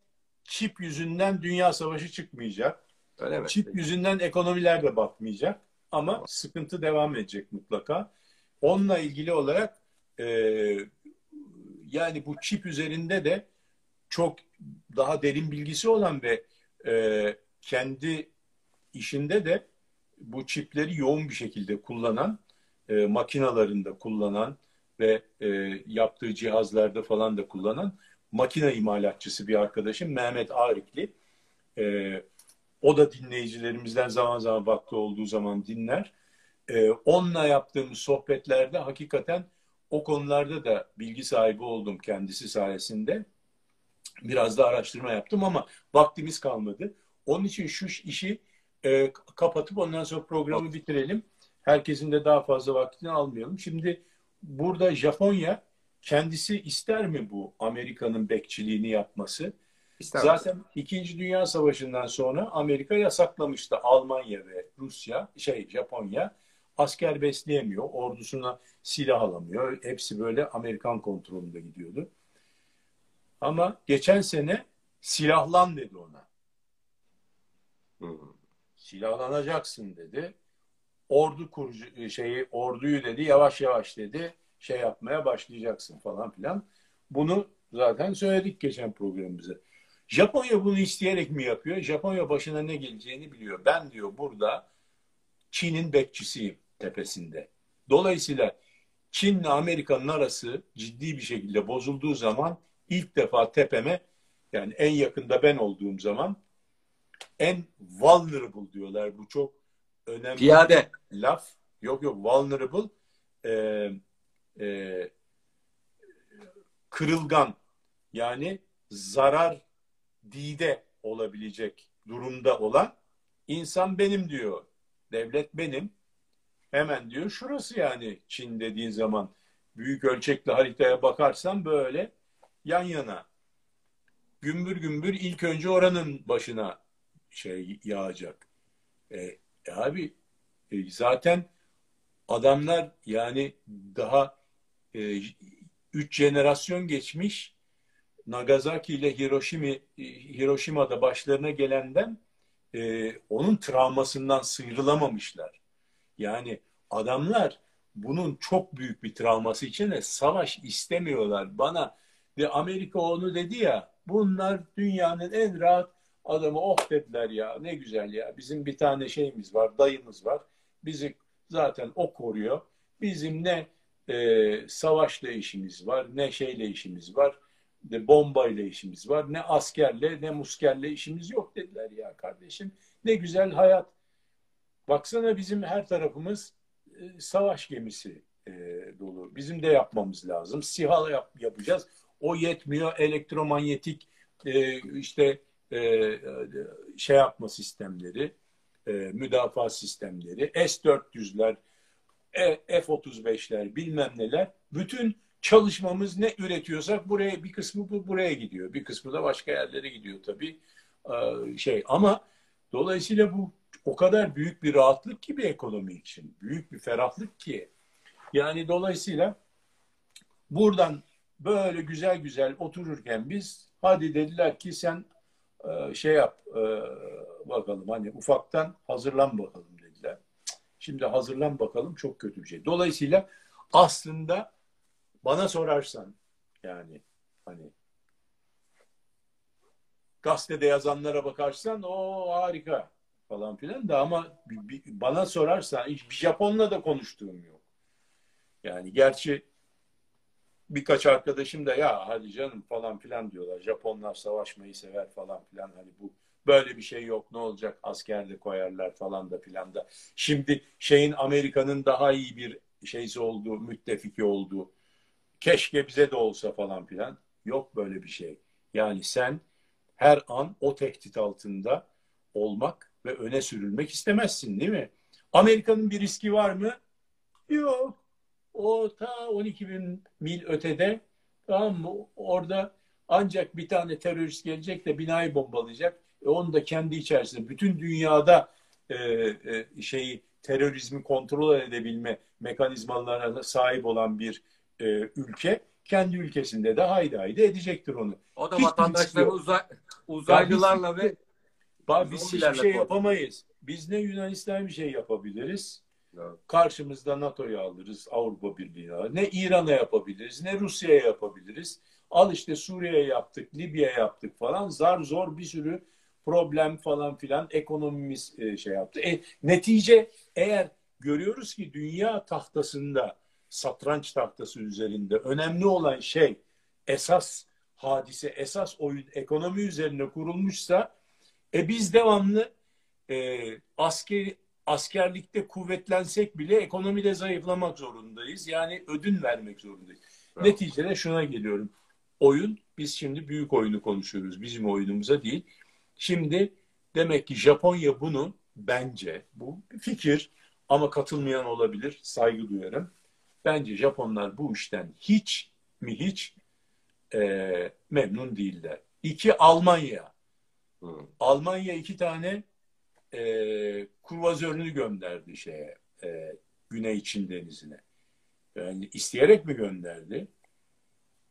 çip yüzünden dünya savaşı çıkmayacak. Öyle mi? Çip yüzünden ekonomiler de batmayacak ama tamam. sıkıntı devam edecek mutlaka. Onunla ilgili olarak e, yani bu çip üzerinde de çok daha derin bilgisi olan ve e, kendi işinde de bu çipleri yoğun bir şekilde kullanan, e, makinalarında kullanan ve e, yaptığı cihazlarda falan da kullanan makine imalatçısı bir arkadaşım Mehmet Arikli. E, o da dinleyicilerimizden zaman zaman vakti olduğu zaman dinler. Ee, onunla yaptığımız sohbetlerde hakikaten o konularda da bilgi sahibi oldum kendisi sayesinde. Biraz da araştırma yaptım ama vaktimiz kalmadı. Onun için şu işi e, kapatıp ondan sonra programı bitirelim. Herkesin de daha fazla vaktini almayalım. Şimdi burada Japonya kendisi ister mi bu Amerika'nın bekçiliğini yapması? Zaten? İkinci Dünya Savaşı'ndan sonra Amerika yasaklamıştı Almanya ve Rusya, şey Japonya asker besleyemiyor, ordusuna silah alamıyor. Hepsi böyle Amerikan kontrolünde gidiyordu. Ama geçen sene silahlan dedi ona. Hmm. Silahlanacaksın dedi. Ordu kurucu şeyi orduyu dedi yavaş yavaş dedi şey yapmaya başlayacaksın falan filan. Bunu zaten söyledik geçen programımızda. Japonya bunu isteyerek mi yapıyor? Japonya başına ne geleceğini biliyor. Ben diyor burada Çin'in bekçisiyim tepesinde. Dolayısıyla Çin'le Amerika'nın arası ciddi bir şekilde bozulduğu zaman ilk defa tepeme yani en yakında ben olduğum zaman en vulnerable diyorlar. Bu çok önemli Piyade. laf. Yok yok vulnerable e, e, kırılgan yani zarar dide olabilecek durumda olan insan benim diyor. Devlet benim. Hemen diyor şurası yani Çin dediğin zaman büyük ölçekli haritaya bakarsan böyle yan yana. Gümbür gümbür ilk önce oranın başına şey yağacak. E, e abi e, zaten adamlar yani daha e, üç jenerasyon geçmiş Nagasaki ile Hiroşima Hiroşima'da başlarına gelenden e, onun travmasından sıyrılamamışlar. Yani adamlar bunun çok büyük bir travması için de savaş istemiyorlar. Bana ve Amerika onu dedi ya bunlar dünyanın en rahat adamı oh dediler ya ne güzel ya bizim bir tane şeyimiz var dayımız var bizi zaten o koruyor bizim ne e, savaşla işimiz var ne şeyle işimiz var ne bombayla işimiz var ne askerle ne muskerle işimiz yok dediler ya kardeşim. Ne güzel hayat. Baksana bizim her tarafımız e, savaş gemisi e, dolu. Bizim de yapmamız lazım. SİHA yap, yapacağız. O yetmiyor. Elektromanyetik e, işte e, şey yapma sistemleri, e, müdafaa sistemleri, S-400'ler, e, F-35'ler bilmem neler. Bütün çalışmamız ne üretiyorsak buraya bir kısmı bu buraya gidiyor. Bir kısmı da başka yerlere gidiyor tabii. E, şey ama dolayısıyla bu o kadar büyük bir rahatlık ki bir ekonomi için. Büyük bir ferahlık ki. Yani dolayısıyla buradan böyle güzel güzel otururken biz hadi dediler ki sen e, şey yap e, bakalım hani ufaktan hazırlan bakalım dediler. Şimdi hazırlan bakalım çok kötü bir şey. Dolayısıyla aslında bana sorarsan yani hani gazetede yazanlara bakarsan o harika falan filan da ama bana sorarsan hiç bir Japonla da konuştuğum yok. Yani gerçi birkaç arkadaşım da ya hadi canım falan filan diyorlar. Japonlar savaşmayı sever falan filan. Hani bu böyle bir şey yok ne olacak asker de koyarlar falan da filan da. Şimdi şeyin Amerika'nın daha iyi bir şeysi olduğu, müttefiki olduğu. Keşke bize de olsa falan filan. Yok böyle bir şey. Yani sen her an o tehdit altında olmak ve öne sürülmek istemezsin değil mi? Amerika'nın bir riski var mı? Yok. O ta 12 bin mil ötede tamam mı? Orada ancak bir tane terörist gelecek de binayı bombalayacak. E onu da kendi içerisinde bütün dünyada e, e, şeyi terörizmi kontrol edebilme mekanizmalarına sahip olan bir e, ülke kendi ülkesinde de haydi haydi edecektir onu. O da vatandaşları uzay, uzaylılarla ve biz, biz hiçbir şey yapamayız. Biz ne Yunanistan bir şey yapabiliriz Karşımızda NATO'yu alırız, Avrupa Birliği'ni alırız. Ne İran'a yapabiliriz, ne Rusya'ya yapabiliriz. Al işte Suriye'ye yaptık, Libya'ya yaptık falan. Zar zor bir sürü problem falan filan ekonomimiz e, şey yaptı. E, netice eğer görüyoruz ki dünya tahtasında, satranç tahtası üzerinde önemli olan şey esas hadise, esas oyun ekonomi üzerine kurulmuşsa e biz devamlı e, askeri askerlikte kuvvetlensek bile ekonomide zayıflamak zorundayız. Yani ödün vermek zorundayız. Evet. Neticede şuna geliyorum. oyun biz şimdi büyük oyunu konuşuyoruz. Bizim oyunumuza değil. Şimdi demek ki Japonya bunu bence bu bir fikir ama katılmayan olabilir. Saygı duyarım. Bence Japonlar bu işten hiç mi hiç e, memnun değiller. İki Almanya. Hı. Almanya iki tane e, kurvazörünü gönderdi şeye e, Güney Çin denizine. Yani isteyerek mi gönderdi?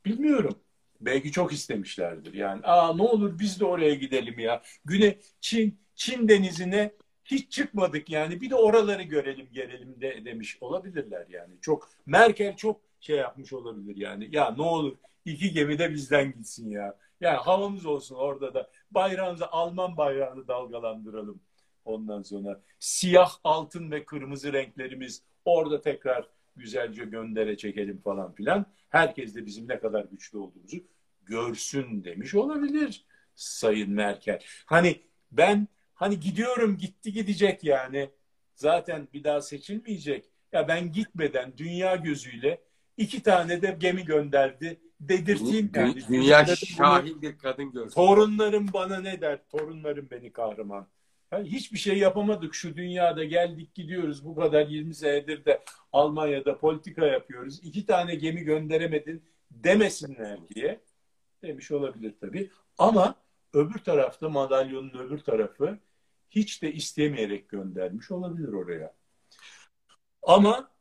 Bilmiyorum. Belki çok istemişlerdir. Yani aa ne olur biz de oraya gidelim ya. Güney Çin Çin denizine hiç çıkmadık yani. Bir de oraları görelim gelelim de demiş olabilirler yani. Çok Merkel çok şey yapmış olabilir yani. Ya ne olur iki gemi de bizden gitsin ya. Yani havamız olsun orada da. Bayrağımızı Alman bayrağını dalgalandıralım. Ondan sonra siyah, altın ve kırmızı renklerimiz orada tekrar güzelce göndere çekelim falan filan. Herkes de bizim ne kadar güçlü olduğumuzu görsün demiş olabilir Sayın Merkel. Hani ben hani gidiyorum gitti gidecek yani. Zaten bir daha seçilmeyecek. Ya ben gitmeden dünya gözüyle iki tane de gemi gönderdi. Dedirteyim yani. Dünya şahin bir kadın görsün. Torunlarım bana ne der? Torunlarım beni kahraman. Yani hiçbir şey yapamadık şu dünyada geldik gidiyoruz bu kadar 20 senedir de Almanya'da politika yapıyoruz. İki tane gemi gönderemedin demesinler diye demiş olabilir tabii. Ama öbür tarafta madalyonun öbür tarafı hiç de istemeyerek göndermiş olabilir oraya. Ama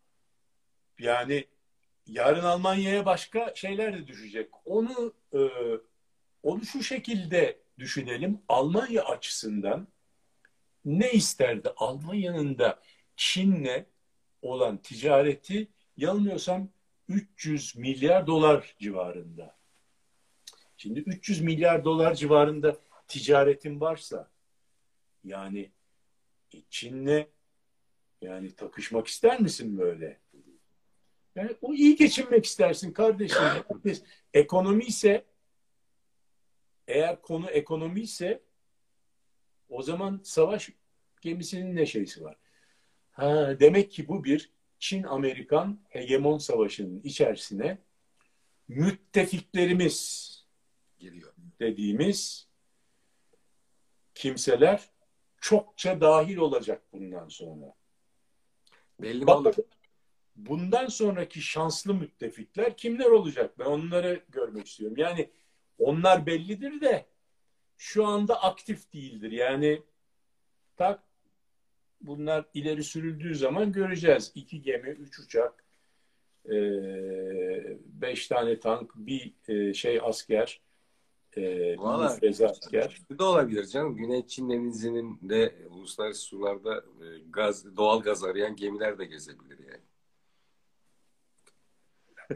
yani yarın Almanya'ya başka şeyler de düşecek. Onu e, onu şu şekilde düşünelim. Almanya açısından ne isterdi? Almanya'nın da Çin'le olan ticareti yanılmıyorsam 300 milyar dolar civarında. Şimdi 300 milyar dolar civarında ticaretin varsa yani Çin'le yani takışmak ister misin böyle? Yani o iyi geçinmek istersin kardeşim. ekonomi ise eğer konu ekonomi ise o zaman savaş gemisinin ne şeysi var? Ha, demek ki bu bir Çin-Amerikan hegemon savaşının içerisine müttefiklerimiz geliyor dediğimiz kimseler çokça dahil olacak bundan sonra. Belli Bak, olur. Bundan sonraki şanslı müttefikler kimler olacak? Ben onları görmek istiyorum. Yani onlar bellidir de şu anda aktif değildir. Yani tak bunlar ileri sürüldüğü zaman göreceğiz. İki gemi, üç uçak, beş tane tank, bir şey asker, e, Valla. Bu da olabilir canım. Güney Çin denizinin de uluslararası sularda e, gaz, doğal gaz arayan gemiler de gezebilir yani.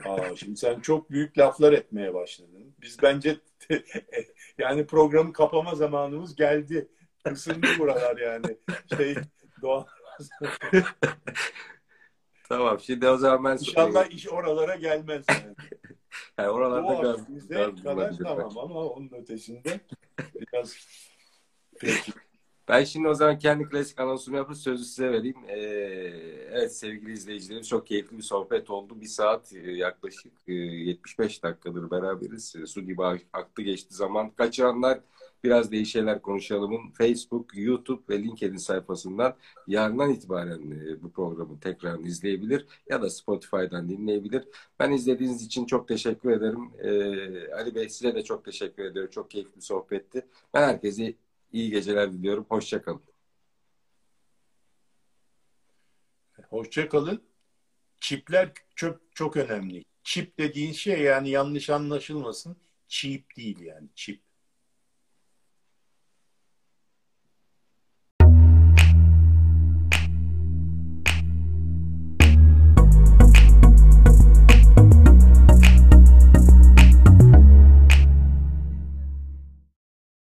Aa, şimdi sen çok büyük laflar etmeye başladın. Biz bence (laughs) yani programı kapama zamanımız geldi. Isındı buralar yani. Şey doğal (laughs) Tamam şimdi o zaman ben... İnşallah iş oralara gelmez yani. (laughs) yani oralarda Doğal gaz, gaz kadar tamam ama onun ötesinde biraz (laughs) peki. Ben şimdi o zaman kendi klasik anonsumu yapıp sözü size vereyim. Ee, evet sevgili izleyicilerim çok keyifli bir sohbet oldu. Bir saat e, yaklaşık 75 e, dakikadır beraberiz. Su gibi aktı geçti zaman. Kaçıranlar biraz değişenler konuşalımın Facebook, YouTube ve LinkedIn sayfasından yarından itibaren bu programı tekrar izleyebilir ya da Spotify'dan dinleyebilir. Ben izlediğiniz için çok teşekkür ederim. Ee, Ali Bey size de çok teşekkür ederim. Çok keyifli sohbetti. Ben herkese İyi geceler diliyorum. Hoşçakalın. Hoşçakalın. Çipler çok, çok önemli. Çip dediğin şey yani yanlış anlaşılmasın. Çip değil yani çip.